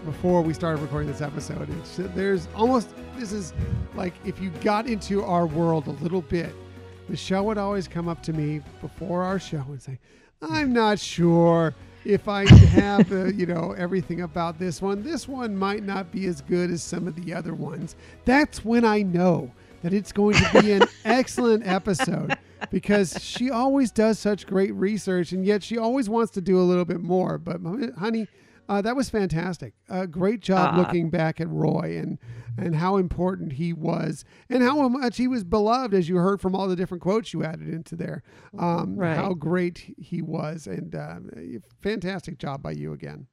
before we started recording this episode, there's almost, this is like if you got into our world a little bit, Michelle would always come up to me before our show and say, I'm not sure if I have, uh, you know, everything about this one. This one might not be as good as some of the other ones. That's when I know that it's going to be an excellent episode because she always does such great research and yet she always wants to do a little bit more. But honey, uh, that was fantastic. Uh, great job uh, looking back at Roy and and how important he was and how much he was beloved, as you heard from all the different quotes you added into there. Um, right. How great he was, and uh, fantastic job by you again.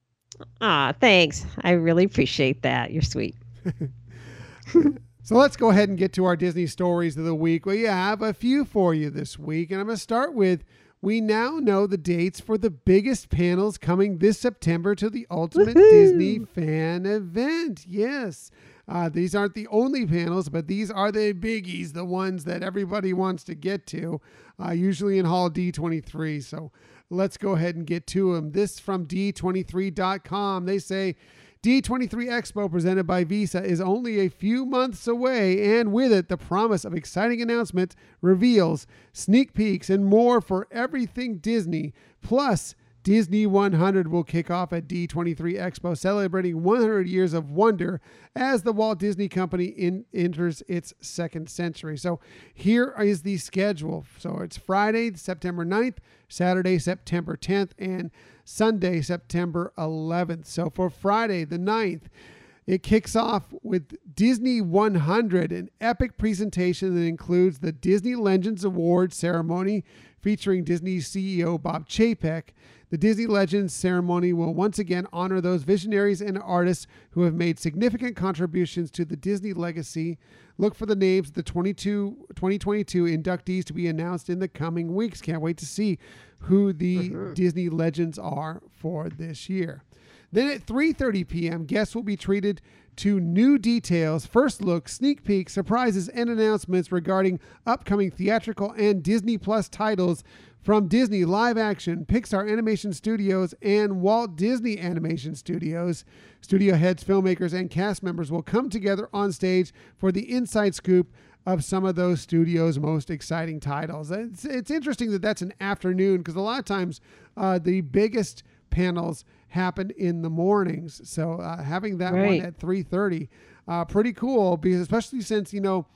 Ah, thanks. I really appreciate that. You're sweet. So let's go ahead and get to our Disney stories of the week. We have a few for you this week, and I'm going to start with we now know the dates for the biggest panels coming this September to the Ultimate Woo-hoo! Disney Fan Event. Yes. Uh, these aren't the only panels, but these are the biggies, the ones that everybody wants to get to, uh, usually in Hall D23. So let's go ahead and get to them. This from D23.com. They say D23 Expo presented by Visa is only a few months away, and with it, the promise of exciting announcements, reveals, sneak peeks, and more for everything Disney. Plus, Disney 100 will kick off at D23 Expo, celebrating 100 years of wonder as the Walt Disney Company in, enters its second century. So here is the schedule. So it's Friday, September 9th, Saturday, September 10th, and Sunday, September 11th. So for Friday, the 9th, it kicks off with Disney 100, an epic presentation that includes the Disney Legends Award ceremony featuring Disney CEO Bob Chapek. The Disney Legends ceremony will once again honor those visionaries and artists who have made significant contributions to the Disney legacy. Look for the names of the 22, 2022 inductees to be announced in the coming weeks. Can't wait to see who the mm-hmm. Disney Legends are for this year. Then at 3:30 p.m., guests will be treated to new details, first look, sneak peeks, surprises, and announcements regarding upcoming theatrical and Disney Plus titles from Disney Live Action, Pixar Animation Studios, and Walt Disney Animation Studios. Studio heads, filmmakers, and cast members will come together on stage for the inside scoop of some of those studios' most exciting titles. It's, it's interesting that that's an afternoon because a lot of times uh, the biggest panels happen in the mornings. So uh, having that right. one at 3:30, uh, pretty cool because especially since you know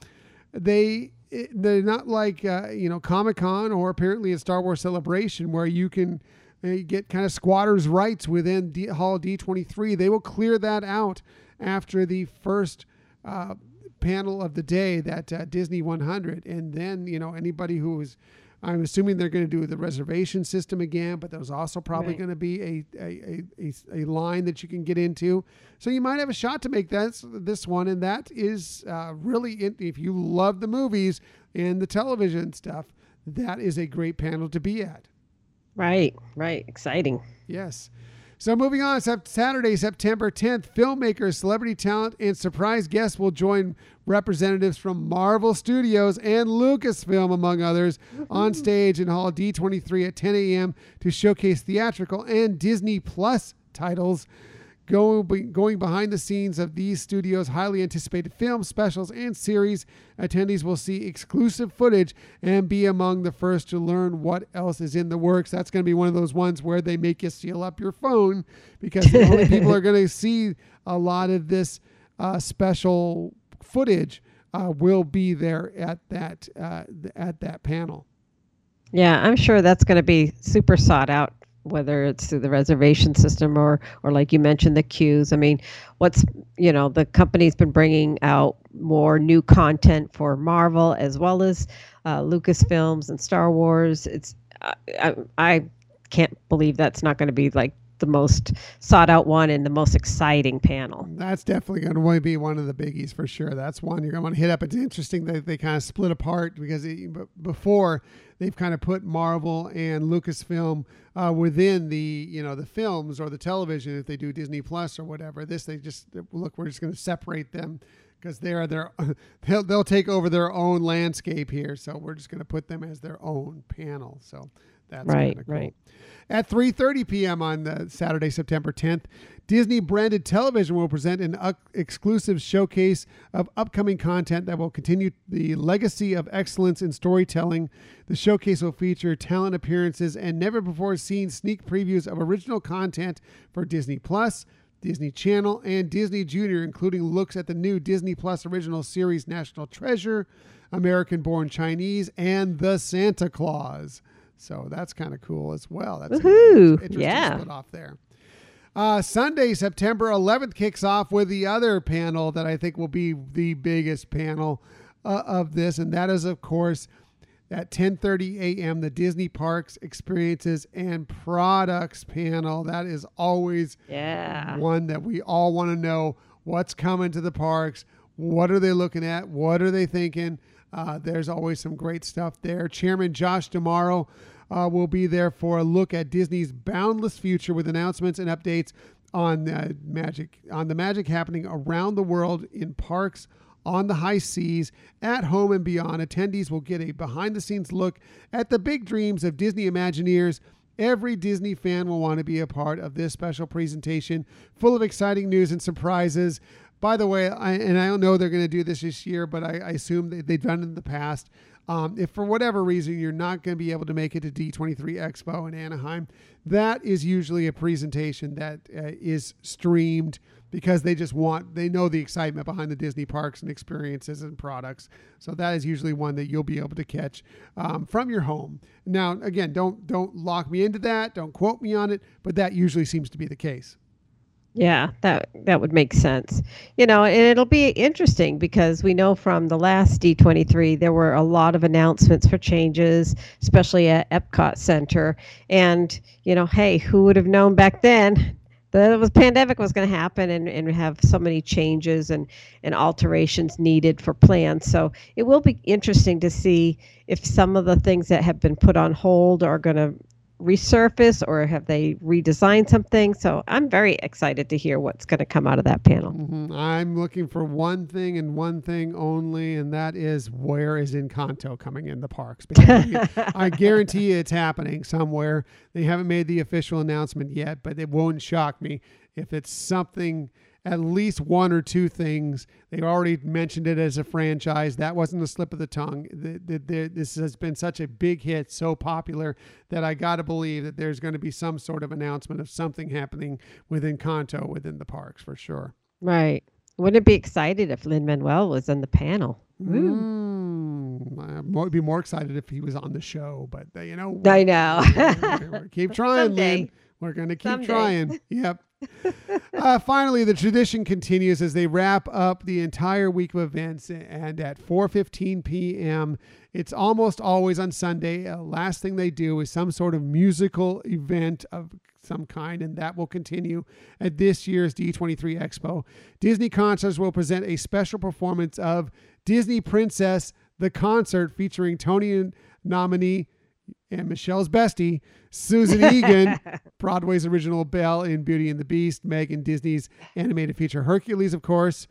they they're not like uh, you know Comic Con or apparently a Star Wars Celebration where you can uh, get kind of squatters' rights within D- Hall D23. They will clear that out after the first uh, panel of the day, that uh, Disney 100, and then you know anybody who is I'm assuming they're going to do the reservation system again, but there's also probably right. going to be a, a, a, a, line that you can get into. So you might have a shot to make that, this one. And that is uh, really, if you love the movies and the television stuff, that is a great panel to be at. Right, right. Exciting. Yes. So moving on, Saturday, September 10th, filmmakers, celebrity talent, and surprise guests will join representatives from Marvel Studios and Lucasfilm, among others, on stage in Hall D23 at 10 a.m. to showcase theatrical and Disney Plus titles Go, going behind the scenes of these studios' highly anticipated films, specials, and series, attendees will see exclusive footage and be among the first to learn what else is in the works. That's going to be one of those ones where they make you seal up your phone because the only people are going to see a lot of this uh, special footage uh, will be there at that uh, at that panel. Yeah, I'm sure that's going to be super sought out whether it's through the reservation system or or like you mentioned the queues. I mean what's you know the company's been bringing out more new content for marvel as well as uh, lucasfilms and star wars. It's I, I can't believe that's not going to be like the most sought out one and the most exciting panel. That's definitely going to be one of the biggies for sure. That's one you're going to want to hit up. It's interesting that they kind of split apart because it, before they've kind of put Marvel and Lucasfilm uh, within the you know the films or the television if they do Disney Plus or whatever. This they just look we're just going to separate them because they're their they'll, they'll take over their own landscape here. So we're just going to put them as their own panel. So that's right, cool. right. At 3:30 p.m. on the Saturday, September 10th, Disney branded television will present an uh, exclusive showcase of upcoming content that will continue the legacy of excellence in storytelling. The showcase will feature talent appearances and never before seen sneak previews of original content for Disney Plus, Disney Channel, and Disney Junior, including looks at the new Disney Plus original series National Treasure, American Born Chinese, and The Santa Claus. So that's kind of cool as well. That's Woohoo! interesting yeah. split off there. Uh, Sunday, September 11th, kicks off with the other panel that I think will be the biggest panel uh, of this, and that is, of course, at 10:30 a.m. the Disney Parks Experiences and Products panel. That is always yeah. one that we all want to know what's coming to the parks. What are they looking at? What are they thinking? Uh, there's always some great stuff there. Chairman Josh D'Amaro uh, will be there for a look at Disney's boundless future with announcements and updates on uh, magic on the magic happening around the world in parks on the high seas, at home and beyond. Attendees will get a behind the scenes look at the big dreams of Disney Imagineers. Every Disney fan will want to be a part of this special presentation full of exciting news and surprises by the way, I, and I don't know they're going to do this this year, but I, I assume they, they've done it in the past. Um, if for whatever reason you're not going to be able to make it to D23 Expo in Anaheim, that is usually a presentation that uh, is streamed because they just want they know the excitement behind the Disney parks and experiences and products. So that is usually one that you'll be able to catch um, from your home. Now, again, don't don't lock me into that. Don't quote me on it, but that usually seems to be the case. Yeah, that that would make sense. You know, and it'll be interesting because we know from the last D23 there were a lot of announcements for changes, especially at Epcot Center. And, you know, hey, who would have known back then that the pandemic was going to happen and, and have so many changes and, and alterations needed for plans. So it will be interesting to see if some of the things that have been put on hold are going to resurface or have they redesigned something? So I'm very excited to hear what's going to come out of that panel. Mm-hmm. I'm looking for one thing and one thing only, and that is where is Encanto coming in the parks? Because I guarantee you it's happening somewhere. They haven't made the official announcement yet, but it won't shock me if it's something at least one or two things. They already mentioned it as a franchise. That wasn't a slip of the tongue. The, the, the, this has been such a big hit, so popular that I got to believe that there's going to be some sort of announcement of something happening within Encanto within the parks for sure. Right. Wouldn't it be excited if Lin Manuel was on the panel? Mm, I'd be more excited if he was on the show, but uh, you know, I know. keep trying, Someday. We're going to keep Someday. trying. Yep. uh, finally, the tradition continues as they wrap up the entire week of events, and at 4:15 p.m., it's almost always on Sunday. Uh, last thing they do is some sort of musical event of some kind, and that will continue at this year's D23 Expo. Disney Concerts will present a special performance of Disney Princess the Concert featuring Tony nominee and Michelle's bestie, Susan Egan, Broadway's original Belle in Beauty and the Beast, Meg in Disney's animated feature Hercules, of course.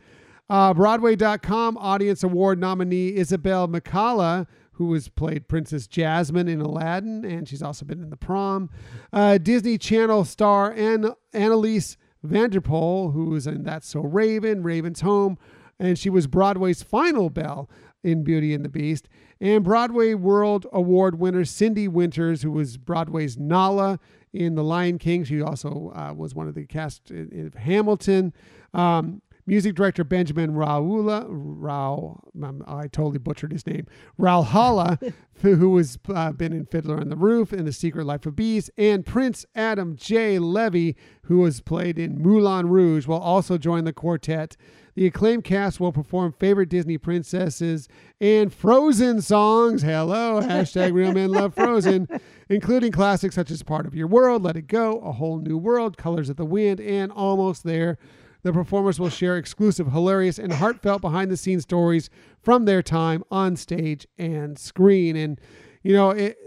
Uh, Broadway.com Audience Award nominee Isabelle McCalla, who has played Princess Jasmine in Aladdin, and she's also been in The Prom. Uh, Disney Channel star Ann- Annalise Vanderpool, who was in That's So Raven, Raven's Home, and she was Broadway's final Belle in Beauty and the Beast. And Broadway World Award winner Cindy Winters, who was Broadway's Nala in The Lion King. She also uh, was one of the cast in, in Hamilton. Um, music director Benjamin Raula, Rao, um, I totally butchered his name, Ralhalla, who has uh, been in Fiddler on the Roof and The Secret Life of Bees, and Prince Adam J. Levy, who has played in Moulin Rouge, will also join the quartet. The acclaimed cast will perform favorite Disney princesses and Frozen songs. Hello, hashtag Real Men Love Frozen, including classics such as Part of Your World, Let It Go, A Whole New World, Colors of the Wind, and Almost There. The performers will share exclusive, hilarious, and heartfelt behind the scenes stories from their time on stage and screen. And, you know, it,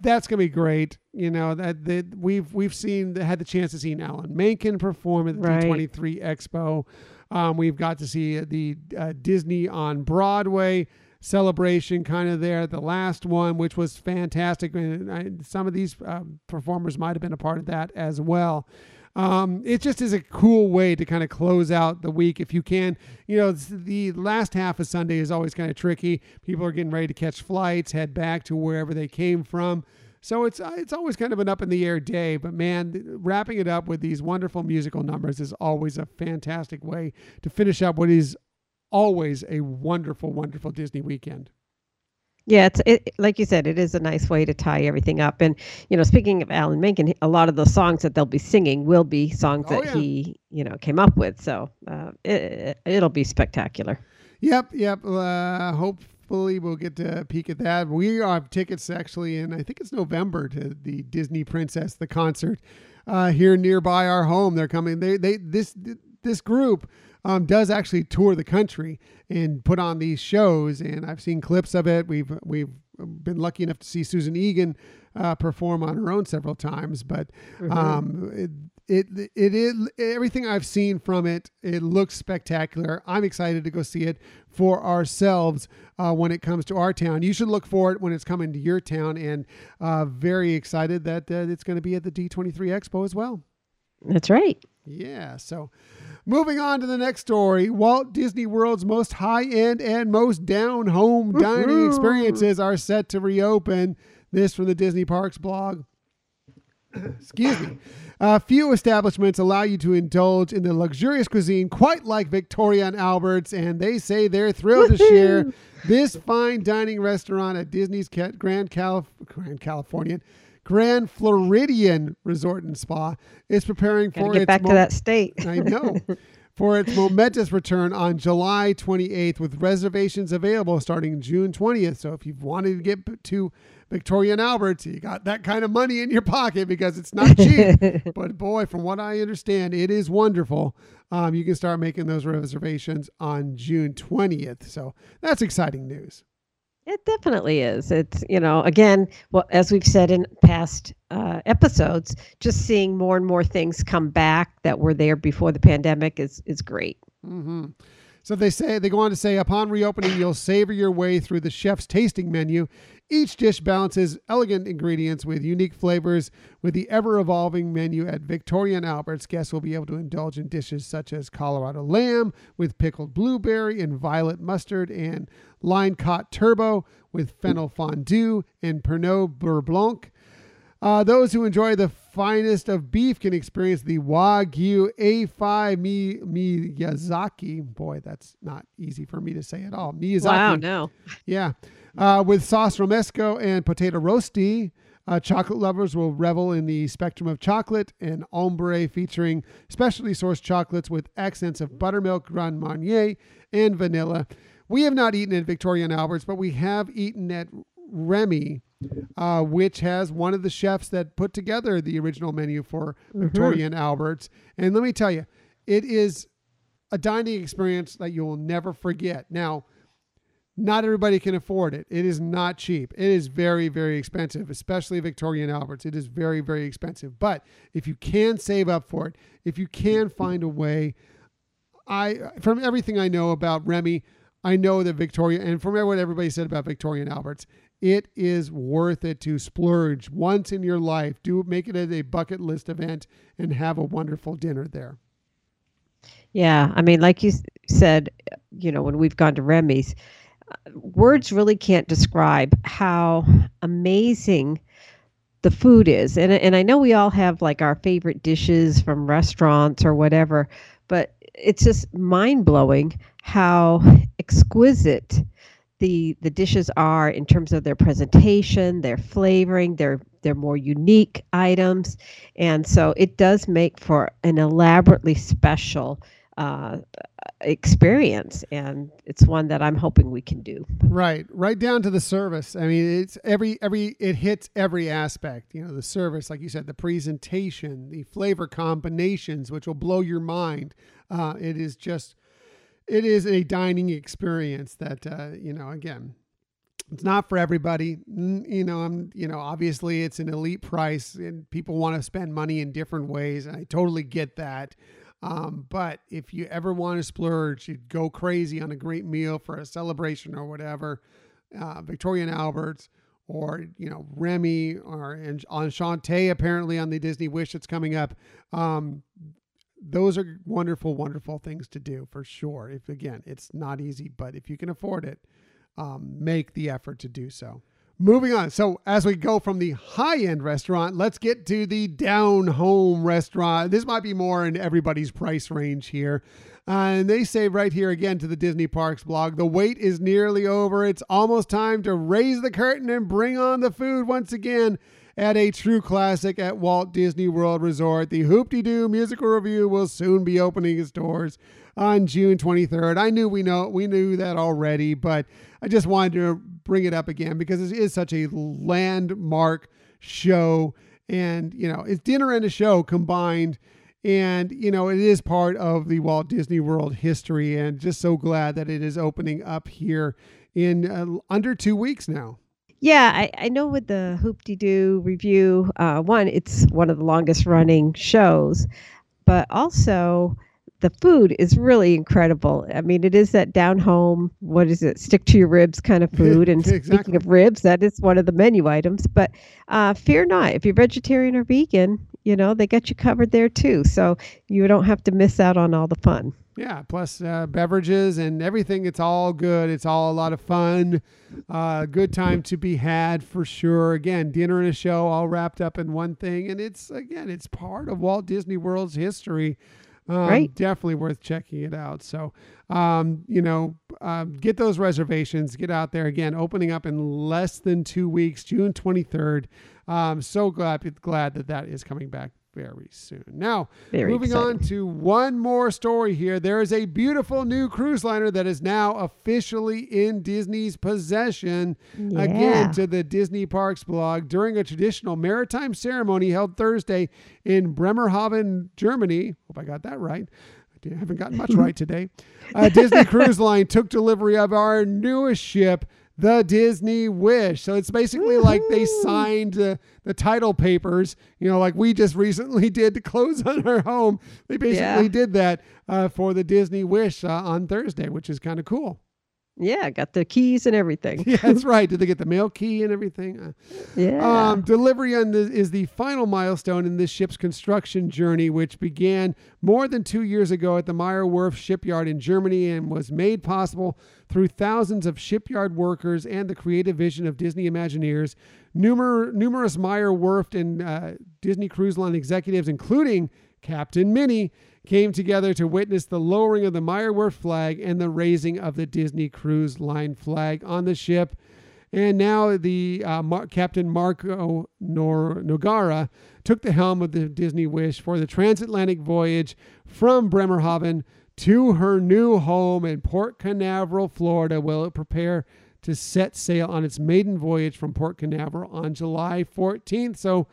that's gonna be great. You know that that we've we've seen had the chance to see Alan Menken perform at the Right. D23 Expo. Um, we've got to see the uh, Disney on Broadway celebration kind of there, the last one, which was fantastic. And I, some of these um, performers might have been a part of that as well. Um, it just is a cool way to kind of close out the week if you can. You know, the last half of Sunday is always kind of tricky. People are getting ready to catch flights, head back to wherever they came from. So it's uh, it's always kind of an up in the air day, but man, wrapping it up with these wonderful musical numbers is always a fantastic way to finish up what is always a wonderful, wonderful Disney weekend. Yeah, it's it, like you said, it is a nice way to tie everything up. And you know, speaking of Alan Menken, a lot of the songs that they'll be singing will be songs Oh, that yeah. he, you know, came up with. So uh, it, it'll be spectacular. Yep, yep. Uh, hopefully, we'll get to peek at that. We have tickets actually in, I think it's November, to the Disney Princess the concert uh, here nearby our home. They're coming. They they this this group um, does actually tour the country and put on these shows, and I've seen clips of it. We've we've been lucky enough to see Susan Egan uh, perform on her own several times, but um, it, it it is everything I've seen from it. It looks spectacular. I'm excited to go see it for ourselves uh, when it comes to our town. You should look for it when it's coming to your town, and uh, very excited that uh, it's going to be at the D23 Expo as well. That's right. Yeah. So, Moving on to the next story Walt Disney World's most high end and most down home dining experiences are set to reopen. This from the Disney Parks blog. Excuse me. Uh, few establishments allow you to indulge in the luxurious cuisine quite like Victoria and Albert's, and they say they're thrilled to share this fine dining restaurant at Disney's Grand, Calif- Grand Californian Grand Floridian Resort and Spa is preparing Gotta for get its back mo- to that state. I know. For its momentous return on July 28th, with reservations available starting June 20th. So, if you've wanted to get to Victoria and Albert's, you got that kind of money in your pocket because it's not cheap. but boy, from what I understand, it is wonderful. Um, you can start making those reservations on June 20th. So, that's exciting news. It definitely is. It's, you know, again, well, as we've said in past uh, episodes, just seeing more and more things come back that were there before the pandemic is is great. hmm So they say they go on to say upon reopening, you'll savor your way through the chef's tasting menu. Each dish balances elegant ingredients with unique flavors. With the ever evolving menu at Victoria and Albert's, guests will be able to indulge in dishes such as Colorado lamb with pickled blueberry and violet mustard, and line caught turbot with fennel fondue and Pernod Beurre Blanc. Uh, those who enjoy the finest of beef can experience the Wagyu A5 Mi- Miyazaki. Boy, that's not easy for me to say at all. Miyazaki. Wow, no. Yeah. Uh, with sauce romesco and potato rosti. Uh, chocolate lovers will revel in the spectrum of chocolate and ombre featuring specially sourced chocolates with accents of buttermilk, Grand Marnier, and vanilla. We have not eaten at Victoria and Albert's, but we have eaten at Remy, uh, which has one of the chefs that put together the original menu for Victoria and Albert's. And let me tell you, it is a dining experience that you will never forget. Now, not everybody can afford it. It is not cheap. It is very, very expensive, especially Victoria and Albert's. It is very, very expensive. But if you can save up for it, if you can find a way, I from everything I know about Remy, I know that Victoria and from what everybody said about Victoria and Albert's, it is worth it to splurge once in your life. Do make it a bucket list event and have a wonderful dinner there. Yeah, I mean, like you said, you know, when we've gone to Remy's, words really can't describe how amazing the food is. And and I know we all have like our favorite dishes from restaurants or whatever, but it's just mind-blowing how exquisite the the dishes are in terms of their presentation, their flavoring, their their more unique items. And so it does make for an elaborately special uh, experience, and it's one that I'm hoping we can do. Right, right down to the service. I mean, it's every every it hits every aspect. You know, the service, like you said, the presentation, the flavor combinations, which will blow your mind. Uh, it is just, it is a dining experience that uh, you know. Again, it's not for everybody. You know, I'm you know, obviously it's an elite price, and people want to spend money in different ways, and I totally get that. Um, but if you ever want to splurge, you'd go crazy on a great meal for a celebration or whatever, uh, Victoria and Albert's or, you know, Remy or and Enchante apparently on the Disney Wish that's coming up. Um, those are wonderful, wonderful things to do for sure. If again, it's not easy, but if you can afford it, um, make the effort to do so. Moving on. So, as we go from the high end restaurant, let's get to the down home restaurant. This might be more in everybody's price range here. Uh, and they say right here again to the Disney Parks blog the wait is nearly over. It's almost time to raise the curtain and bring on the food once again at a true classic at Walt Disney World Resort. The Hoop Doo Musical Revue will soon be opening its doors on June 23rd. I knew we know we knew that already, but I just wanted to bring it up again because it is such a landmark show. And you know, it's dinner and a show combined. And you know, it is part of the Walt Disney World history. And just so glad that it is opening up here in uh, under 2 weeks now. Yeah, I, I know with the Hoop-Dee-Doo Revue, uh, one, it's one of the longest running shows, but also the food is really incredible. I mean, it is that down home, what is it, stick to your ribs kind of food. And Exactly. speaking of ribs, that is one of the menu items. But uh, fear not, if you're vegetarian or vegan, you know, they got you covered there too. So you don't have to miss out on all the fun. Yeah, plus uh, beverages and everything. It's all good. It's all a lot of fun. Uh, good time to be had for sure. Again, dinner and a show all wrapped up in one thing. And it's, again, it's part of Walt Disney World's history. Um, Right. Definitely worth checking it out. So, um, you know, um, get those reservations. Get out there again. Opening up in less than two weeks, June twenty third. Um, so glad glad that that is coming back very soon. Now, Very moving on to one more story here. There is a beautiful new cruise liner that is now officially in Disney's possession. Yeah. Again, to the Disney Parks blog during a traditional maritime ceremony held Thursday in Bremerhaven, Germany. Hope I got that right. I haven't gotten much right today. Uh, Disney Cruise Line took delivery of our newest ship, the Disney Wish. So it's basically like they signed uh, the title papers, you know, like we just recently did to close on our home. They basically Yeah. did that uh, for the Disney Wish uh, on Thursday, which is kind of cool. Yeah, got the keys and everything. Yeah, that's right. Did they get the mail key and everything? Uh, Yeah. um, delivery on the, is the final milestone in this ship's construction journey, which began more than two years ago at the Meyer Werft shipyard in Germany and was made possible through thousands of shipyard workers and the creative vision of Disney Imagineers. Numer- numerous Meyer Werft and uh, Disney Cruise Line executives, including Captain Minnie, came together to witness the lowering of the Meyer Werft flag and the raising of the Disney Cruise Line flag on the ship. And now the uh, Mar- Captain Marco Nor- Nogara took the helm of the Disney Wish for the transatlantic voyage from Bremerhaven to her new home in Port Canaveral, Florida, will it prepare to set sail on its maiden voyage from Port Canaveral on July 14th. So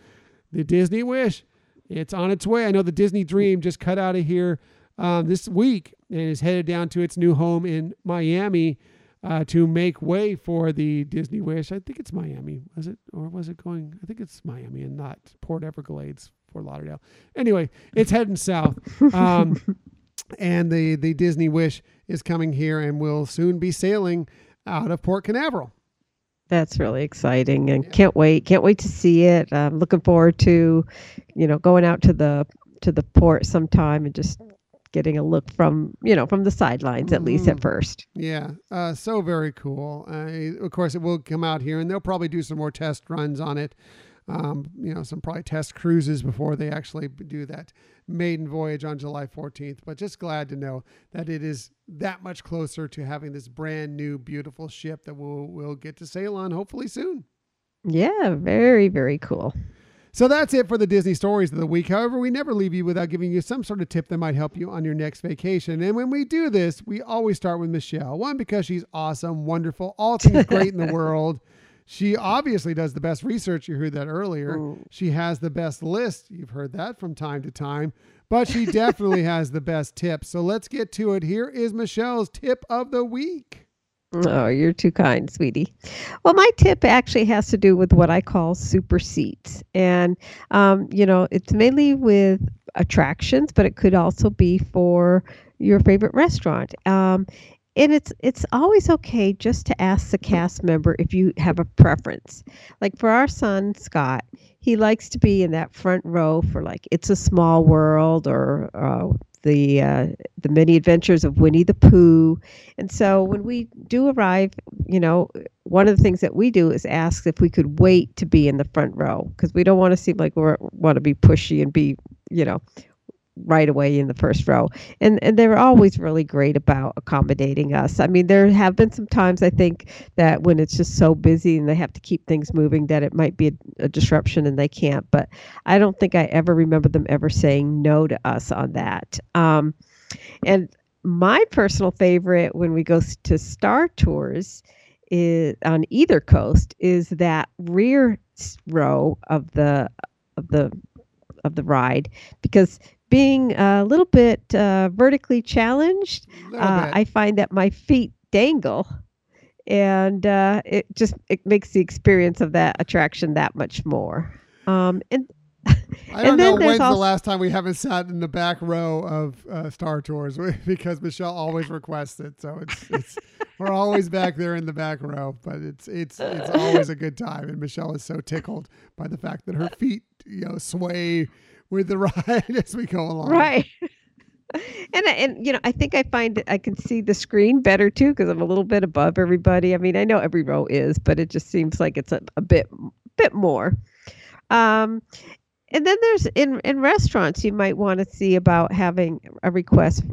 the Disney Wish, it's on its way. I know the Disney Dream just cut out of here um, this week and is headed down to its new home in Miami uh, to make way for the Disney Wish. I think it's Miami, was it? Or was it going? I think it's Miami and not Port Everglades, Fort Lauderdale. Anyway, it's heading south. Um, and the, the Disney Wish is coming here and will soon be sailing out of Port Canaveral. That's really exciting and Yeah. can't wait. Can't wait to see it. I'm looking forward to, you know, going out to the to the port sometime and just getting a look from, you know, from the sidelines at least at Mhm. first. Yeah, uh, so very cool. Uh, of course, it will come out here, and they'll probably do some more test runs on it. Um, you know, some probably test cruises before they actually do that maiden voyage on July 14th. But just glad to know that it is that much closer to having this brand new, beautiful ship that we'll we'll get to sail on hopefully soon. Yeah, very very cool. So that's it for the Disney stories of the week. However, we never leave you without giving you some sort of tip that might help you on your next vacation. And when we do this, we always start with Michelle. One, because she's awesome, wonderful, all things great in the world. She obviously does the best research. You heard that earlier. Mm. She has the best list. You've heard that from time to time. But she definitely has the best tips. So let's get to it. Here is Michelle's tip of the week. Oh, you're too kind, sweetie. Well, my tip actually has to do with what I call super seats. And, um, you know, it's mainly with attractions, but it could also be for your favorite restaurant. Um, and it's it's always okay just to ask the cast member if you have a preference. Like for our son Scott, he likes to be in that front row for like It's a Small World or uh, the uh, the Many Adventures of Winnie the Pooh. And so when we do arrive, you know, one of the things that we do is ask if we could wait to be in the front row because we don't want to seem like we want to be pushy and be, you know, right away in the first row. And and they're always really great about accommodating us. I mean, there have been some times I think that when it's just so busy and they have to keep things moving that it might be a, a disruption and they can't. But I don't think I ever remember them ever saying no to us on that. Um, and my personal favorite when we go to Star Tours is on either coast is that rear row of the of the of the ride because being a little bit uh, vertically challenged, uh, bit. I find that my feet dangle, and uh, it just it makes the experience of that attraction that much more. Um, and I don't And know when's the last time we haven't sat in the back row of uh, Star Tours because Michelle always requests it. So it's it's we're always back there in the back row, but it's it's it's always a good time. And Michelle is so tickled by the fact that her feet you know sway with the ride as we go along. Right. and and you know, I think I find I can see the screen better too because I'm a little bit above everybody. I mean, I know every row is, but it just seems like it's a, a bit bit more. Um, and then there's in in restaurants you might want to see about having a request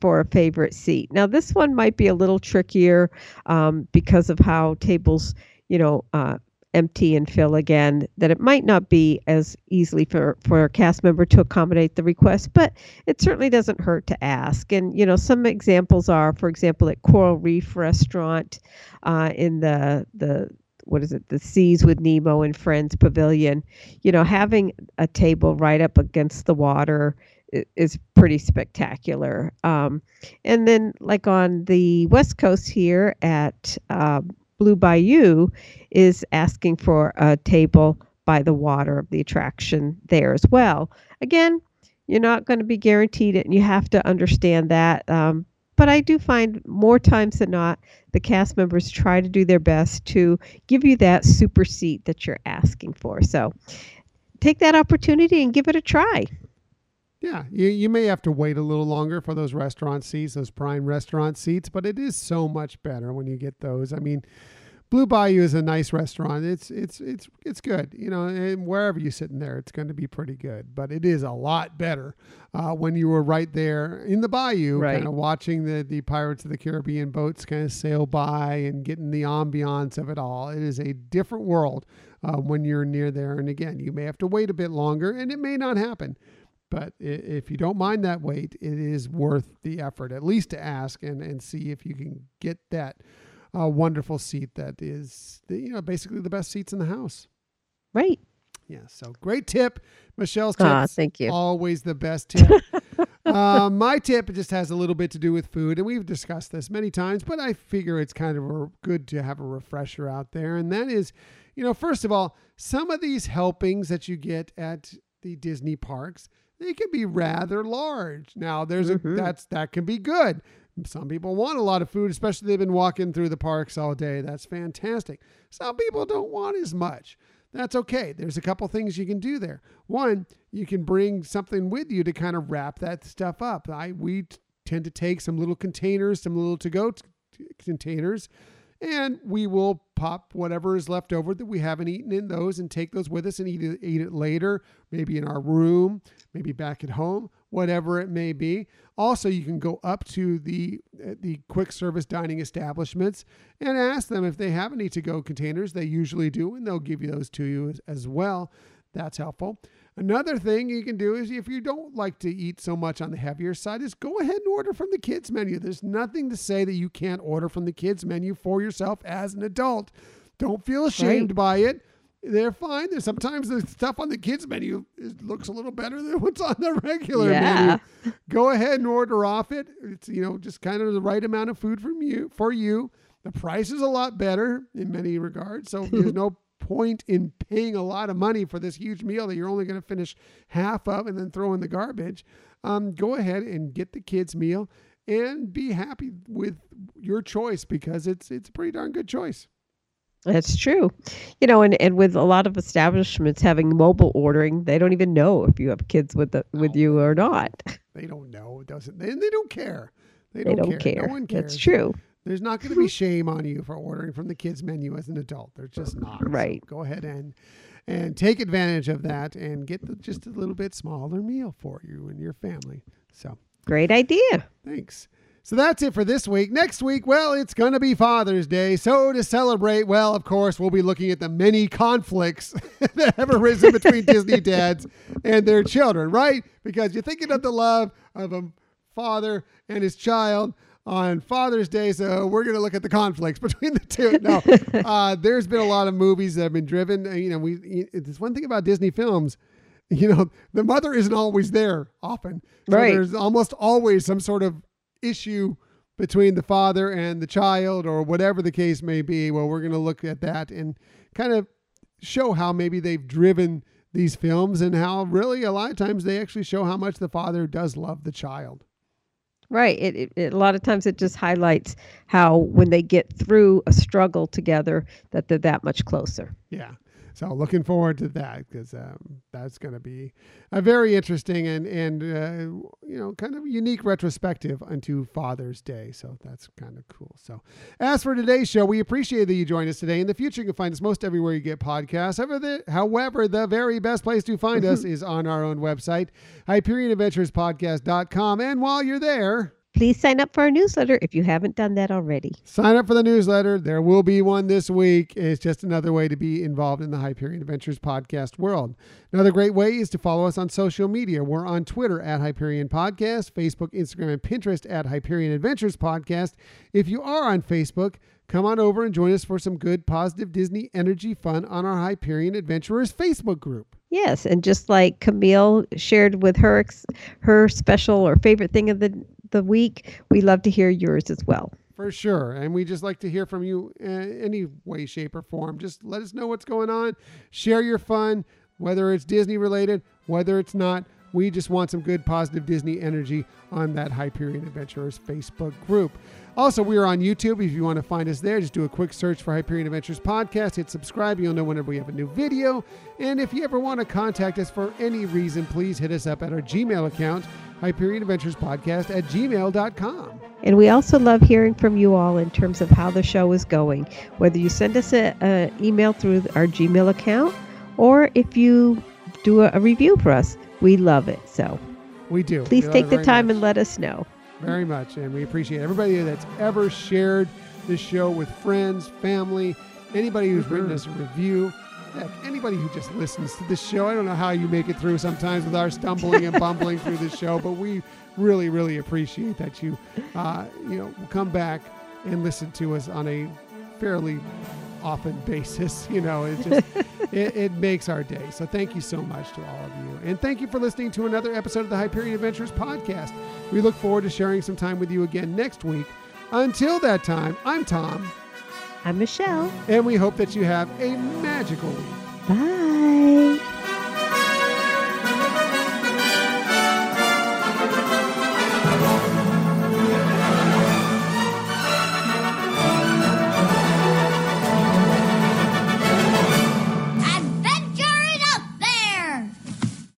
for a favorite seat. Now this one might be a little trickier um, because of how tables, you know, uh, empty and fill again. That it might not be as easily for for a cast member to accommodate the request, but it certainly doesn't hurt to ask. And you know, some examples are, for example, at Coral Reef Restaurant, uh, in the the what is it the seas with nemo and friends pavilion you know having a table right up against the water is pretty spectacular um, and then like on the west coast here at uh, blue bayou is asking for a table by the water of the attraction there as well again you're not going to be guaranteed it and you have to understand that um, but I do find more times than not, the cast members try to do their best to give you that super seat that you're asking for. So take that opportunity and give it a try. Yeah, you, you may have to wait a little longer for those restaurant seats, those prime restaurant seats, but it is so much better when you get those. I mean, Blue Bayou is a nice restaurant. It's it's it's it's good. You know, and wherever you sit in there, it's going to be pretty good. But it is a lot better uh, when you were right there in the bayou, Right. kind of watching the the Pirates of the Caribbean boats kind of sail by and getting the ambiance of it all. It is a different world uh, when you're near there. And again, you may have to wait a bit longer, and it may not happen. But if you don't mind that wait, it is worth the effort, at least to ask and, and see if you can get that uh, wonderful seat that is, the, you know, basically the best seats in the house. Right. Yeah. So great tip. Michelle's tips. Ah, thank you. Always the best tip. uh, my tip just has a little bit to do with food, and we've discussed this many times, but I figure it's kind of a, good to have a refresher out there. And that is, you know, first of all, some of these helpings that you get at the Disney parks, they can be rather large. Now, there's a Mhm. that's that can be good. Some people want a lot of food, especially they've been walking through the parks all day. That's fantastic. Some people don't want as much. That's okay. There's a couple things you can do there. One, you can bring something with you to kind of wrap that stuff up. I we t- tend to take some little containers, some little to-go t- containers, and we will pop whatever is left over that we haven't eaten in those and take those with us and eat it, eat it later, maybe in our room, maybe back at home, whatever it may be. Also, you can go up to the uh, the quick service dining establishments and ask them if they have any to go containers. They usually do, and they'll give you those to you as, as well. That's helpful. Another thing you can do is if you don't like to eat so much on the heavier side, is go ahead and order from the kids menu. There's nothing to say that you can't order from the kids menu for yourself as an adult. Don't feel ashamed by it. They're fine. There's sometimes the stuff on the kids menu looks a little better than what's on the regular Yeah. menu. Go ahead and order off it. It's you know just kind of the right amount of food from you for you. The price is a lot better in many regards. So there's no point in paying a lot of money for this huge meal that you're only going to finish half of and then throw in the garbage. Um, go ahead and get the kids meal and be happy with your choice because it's it's a pretty darn good choice. That's true. You know, and, and with a lot of establishments having mobile ordering, they don't even know if you have kids with the, with you or not. They don't know. It doesn't. They, they don't care. They They don't, don't care. care. No one cares. That's true. There's not going to be shame on you for ordering from the kids menu as an adult. There's just not. So Right. go ahead and and take advantage of that and get the, just a little bit smaller meal for you and your family. So Great idea. thanks. So that's it for this week. Next week, well, it's going to be Father's Day. So to celebrate, well, of course, we'll be looking at the many conflicts that have arisen between Disney dads and their children, right? Because you're thinking of the love of a father and his child on Father's Day. So we're going to look at the conflicts between the two. No, uh, there's been a lot of movies that have been driven. uh, You know, we. It's one thing about Disney films. You know, the mother isn't always there often. So Right. There's almost always some sort of issue between the father and the child or whatever the case may be. Well, we're going to look at that and kind of show how maybe they've driven these films and how really a lot of times they actually show how much the father does love the child. Right. It, it, it a lot of times it just highlights how when they get through a struggle together that they're that much closer. Yeah. So looking forward to that because um, that's going to be a very interesting and and uh, you know kind of unique retrospective unto Father's Day. So that's kind of cool. So as for today's show, we appreciate that you joined us today. In the future, you can find us most everywhere you get podcasts. However, the, however, the very best place to find us is on our own website, HyperionAdventuresPodcast.com. And while you're there, Please sign up for our newsletter if you haven't done that already. Sign up for the newsletter. There will be one this week. It's just another way to be involved in the Hyperion Adventures podcast world. Another great way is to follow us on social media. We're on Twitter at Hyperion Podcast, Facebook, Instagram, and Pinterest at Hyperion Adventures Podcast. If you are on Facebook, come on over and join us for some good, positive Disney energy fun on our Hyperion Adventurers Facebook group. Yes, and just like Camille shared with her her special or favorite thing of the the week, we love to hear yours as well. For sure. And we just like to hear from you uh, any way, shape, or form. Just let us know what's going on. Share your fun, whether it's Disney related, whether it's not. We just want some good, positive Disney energy on that Hyperion Adventurers Facebook group. Also, we are on YouTube. If you want to find us there, just do a quick search for Hyperion Adventures Podcast. Hit subscribe. You'll know whenever we have a new video. And if you ever want to contact us for any reason, please hit us up at our Gmail account, Hyperion Adventures Podcast at gmail.com. And we also love hearing from you all in terms of how the show is going. Whether you send us an email through our Gmail account or if you do a, a review for us, we love it. So we do. Please we take the time much. and let us know. Very much. And we appreciate everybody that's ever shared this show with friends, family, anybody who's written us a review. Heck, anybody who just listens to this show. I don't know how you make it through sometimes with our stumbling and bumbling through this show, but we really, really appreciate that you, uh, you know, come back and listen to us on a fairly often basis. You know, it just it, it, makes our day. So thank you so much to all of you, and thank you for listening to another episode of the Hyperion Adventures podcast. We look forward to sharing some time with you again next week. Until that time, I'm Tom. I'm Michelle. And we hope that you have a magical week. Bye.